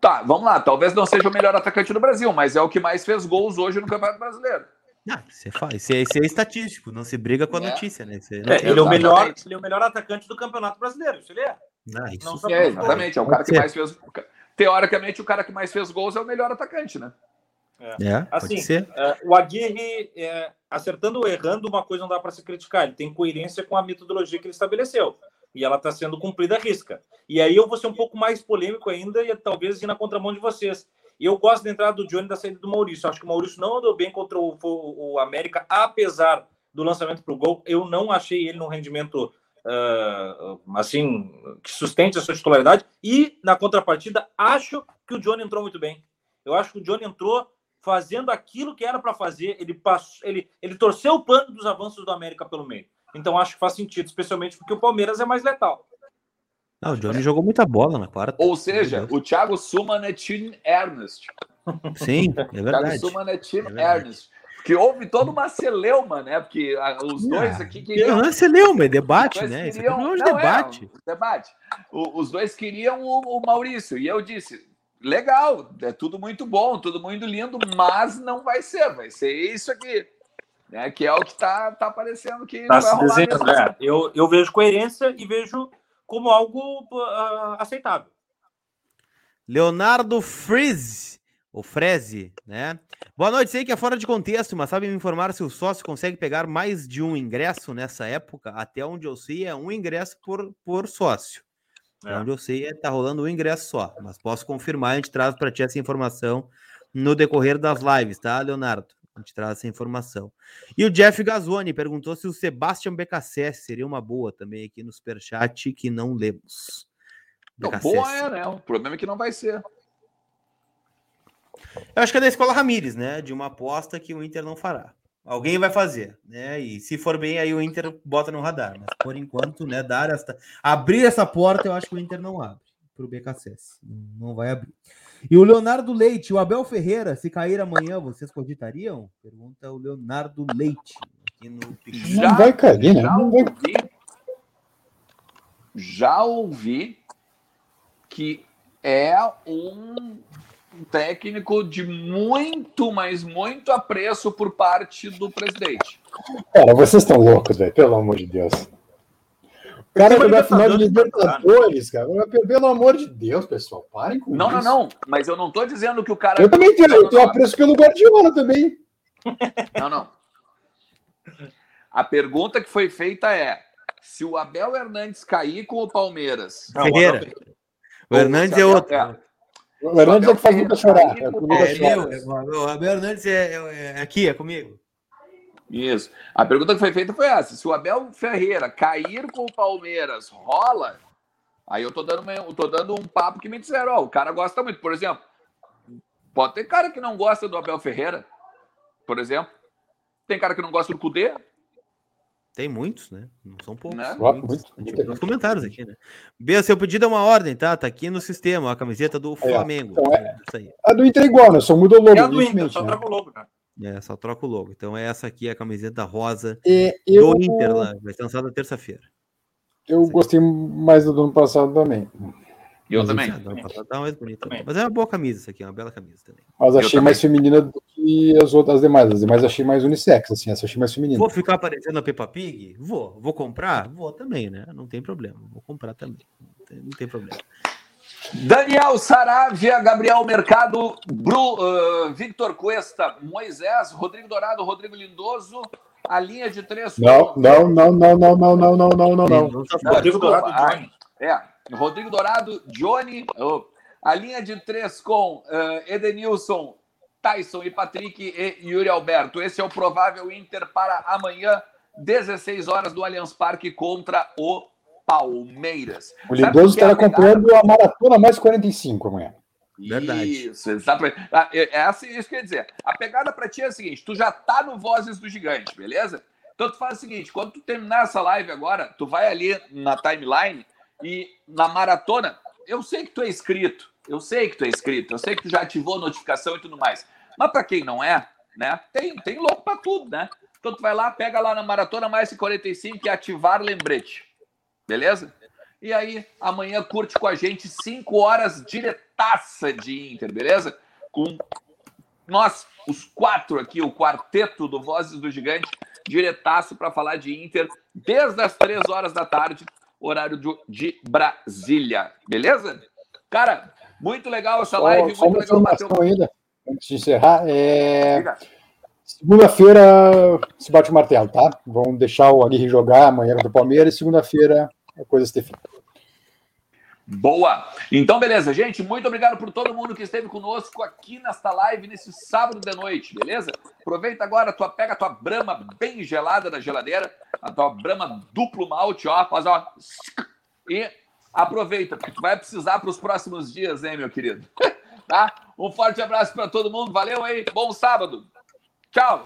tá, vamos lá. Talvez não seja o melhor atacante do Brasil, mas é o que mais fez gols hoje no Campeonato Brasileiro. Ah, você faz, isso é, isso é estatístico, não se briga com a é. notícia, né? É, ele, é o melhor, ele é o melhor atacante do Campeonato Brasileiro, isso ele é. Ah, isso não, é, exatamente, é o cara que mais fez. Teoricamente, o cara que mais fez gols é o melhor atacante, né? É. é assim, é, o Aguirre, é, acertando ou errando, uma coisa não dá para se criticar. Ele tem coerência com a metodologia que ele estabeleceu. E ela está sendo cumprida à risca. E aí eu vou ser um pouco mais polêmico ainda e talvez ir na contramão de vocês. Eu gosto da entrada do Johnny da saída do Maurício. Acho que o Maurício não andou bem contra o, o, o América, apesar do lançamento para o gol. Eu não achei ele num rendimento uh, assim que sustente a sua titularidade. E na contrapartida, acho que o Johnny entrou muito bem. Eu acho que o Johnny entrou fazendo aquilo que era para fazer. Ele passou, ele, ele torceu o pano dos avanços do América pelo meio. Então acho que faz sentido, especialmente porque o Palmeiras é mais letal. Não, o Johnny jogou muita bola na quarta. Ou seja, o Thiago Suman é Tim Ernest. Sim, é *laughs* verdade. Thiago Suman é Tim é Ernest. Que houve toda uma celeuma, né? Porque os dois aqui queriam. Não é celeuma, é debate, né? Queriam... Isso é não, debate. É, debate. O, os dois queriam o, o Maurício. E eu disse: legal, é tudo muito bom, tudo muito lindo, mas não vai ser, vai ser isso aqui. Né, que é o que está tá aparecendo que tá vai rolar. É, eu, eu vejo coerência e vejo como algo uh, aceitável. Leonardo Friz, o Freze, né? Boa noite, sei que é fora de contexto, mas sabe me informar se o sócio consegue pegar mais de um ingresso nessa época? Até onde eu sei é um ingresso por, por sócio. É. onde eu sei é tá rolando um ingresso só, mas posso confirmar, a gente traz para ti essa informação no decorrer das lives, tá, Leonardo? A gente traz essa informação. E o Jeff Gazzoni perguntou se o Sebastian BKSS seria uma boa também aqui no Superchat, que não lemos. Não, boa é, né? O problema é que não vai ser. Eu acho que é da escola Ramires, né? De uma aposta que o Inter não fará. Alguém vai fazer, né? E se for bem, aí o Inter bota no radar. Mas por enquanto, né, dar esta. Abrir essa porta, eu acho que o Inter não abre para o BKSS. Não vai abrir. E o Leonardo Leite, o Abel Ferreira, se cair amanhã, vocês cogitariam? Pergunta o Leonardo Leite. Aqui no já, não vai cair, né? Já ouvi, já ouvi que é um técnico de muito, mas muito apreço por parte do presidente. Cara, vocês estão loucos, velho, pelo amor de Deus cara vai final de Libertadores, cara. Pelo amor de Deus, pessoal, parem com não, isso. Não, não, não. Mas eu não tô dizendo que o cara. Eu também tenho, eu tenho apreço pelo Guardiola também. Não, não. A pergunta que foi feita é: se o Abel Hernandes cair com o Palmeiras. Não, Ferreira. O Hernandes é outro. É, o Hernandes é que faz nunca chorar. É, é, o Abel Hernandes é, é, aqui, é comigo. Isso. A pergunta que foi feita foi essa: se o Abel Ferreira cair com o Palmeiras, rola? Aí eu tô dando, uma, eu tô dando um papo que me disseram: ó, o cara gosta muito. Por exemplo, Pode ter cara que não gosta do Abel Ferreira, por exemplo. Tem cara que não gosta do Cudê. Tem muitos, né? Não são poucos. Né? Muitos. Muito, Os comentários aqui, né? B, seu pedido é uma ordem, tá? Tá aqui no sistema, a camiseta do Flamengo. Então é, aí. A do Inter é igual, né? Só muda o logo. É a do Inter, só né? troca o logo, né? É, só troca o logo. Então é essa aqui, a camiseta rosa é, eu... do Inter lá. Vai ser lançada terça-feira. Eu Sim. gostei mais do ano passado também. Eu mas também. Tá mais bonita. Mas é uma boa camisa essa aqui, é uma bela camisa também. Mas achei mais feminina do que as outras as demais. As demais achei mais unissex, assim, essa achei mais feminina. Vou ficar aparecendo a Peppa Pig? Vou. Vou comprar? Vou também, né? Não tem problema. Vou comprar também. Não tem, não tem problema. Daniel Saravia, Gabriel Mercado, Bru, uh, Victor Cuesta, Moisés, Rodrigo Dourado, Rodrigo Lindoso, a linha de três. Não, não, não, não, não, não, não, não, não, não, não. Rodrigo Dourado, Johnny. É, Rodrigo Dourado, Johnny, oh, a linha de três com uh, Edenilson, Tyson e Patrick e Yuri Alberto. Esse é o provável Inter para amanhã, 16 horas do Allianz Parque contra o Palmeiras. O Lindoso estará acompanhando a maratona mais 45 amanhã. Verdade. Isso, exatamente. Ah, é, é assim, isso quer dizer. A pegada para ti é a seguinte: tu já tá no Vozes do Gigante, beleza? Então tu faz o seguinte: quando tu terminar essa live agora, tu vai ali na timeline e na maratona, eu sei que tu é inscrito, eu sei que tu é inscrito, eu sei que tu já ativou a notificação e tudo mais. Mas para quem não é, né? Tem, tem louco para tudo, né? Então tu vai lá, pega lá na maratona mais 45 e ativar lembrete. Beleza? E aí, amanhã curte com a gente 5 horas diretaça de Inter, beleza? Com nós, os quatro aqui, o quarteto do Vozes do Gigante, diretaço para falar de Inter desde as 3 horas da tarde horário de Brasília. Beleza? Cara, muito legal essa live. Só, muito só legal bater ainda, antes de encerrar. É... Segunda-feira se bate o martelo, tá? Vamos deixar o Aguirre jogar amanhã contra o Palmeiras e segunda-feira a coisa se define. Boa! Então, beleza, gente. Muito obrigado por todo mundo que esteve conosco aqui nesta live, nesse sábado de noite, beleza? Aproveita agora, tua, pega a tua brama bem gelada da geladeira, a tua brama duplo malte, ó, faz ó. E aproveita, porque tu vai precisar para os próximos dias, hein, meu querido? *laughs* tá? Um forte abraço para todo mundo, valeu aí, bom sábado. Tchau!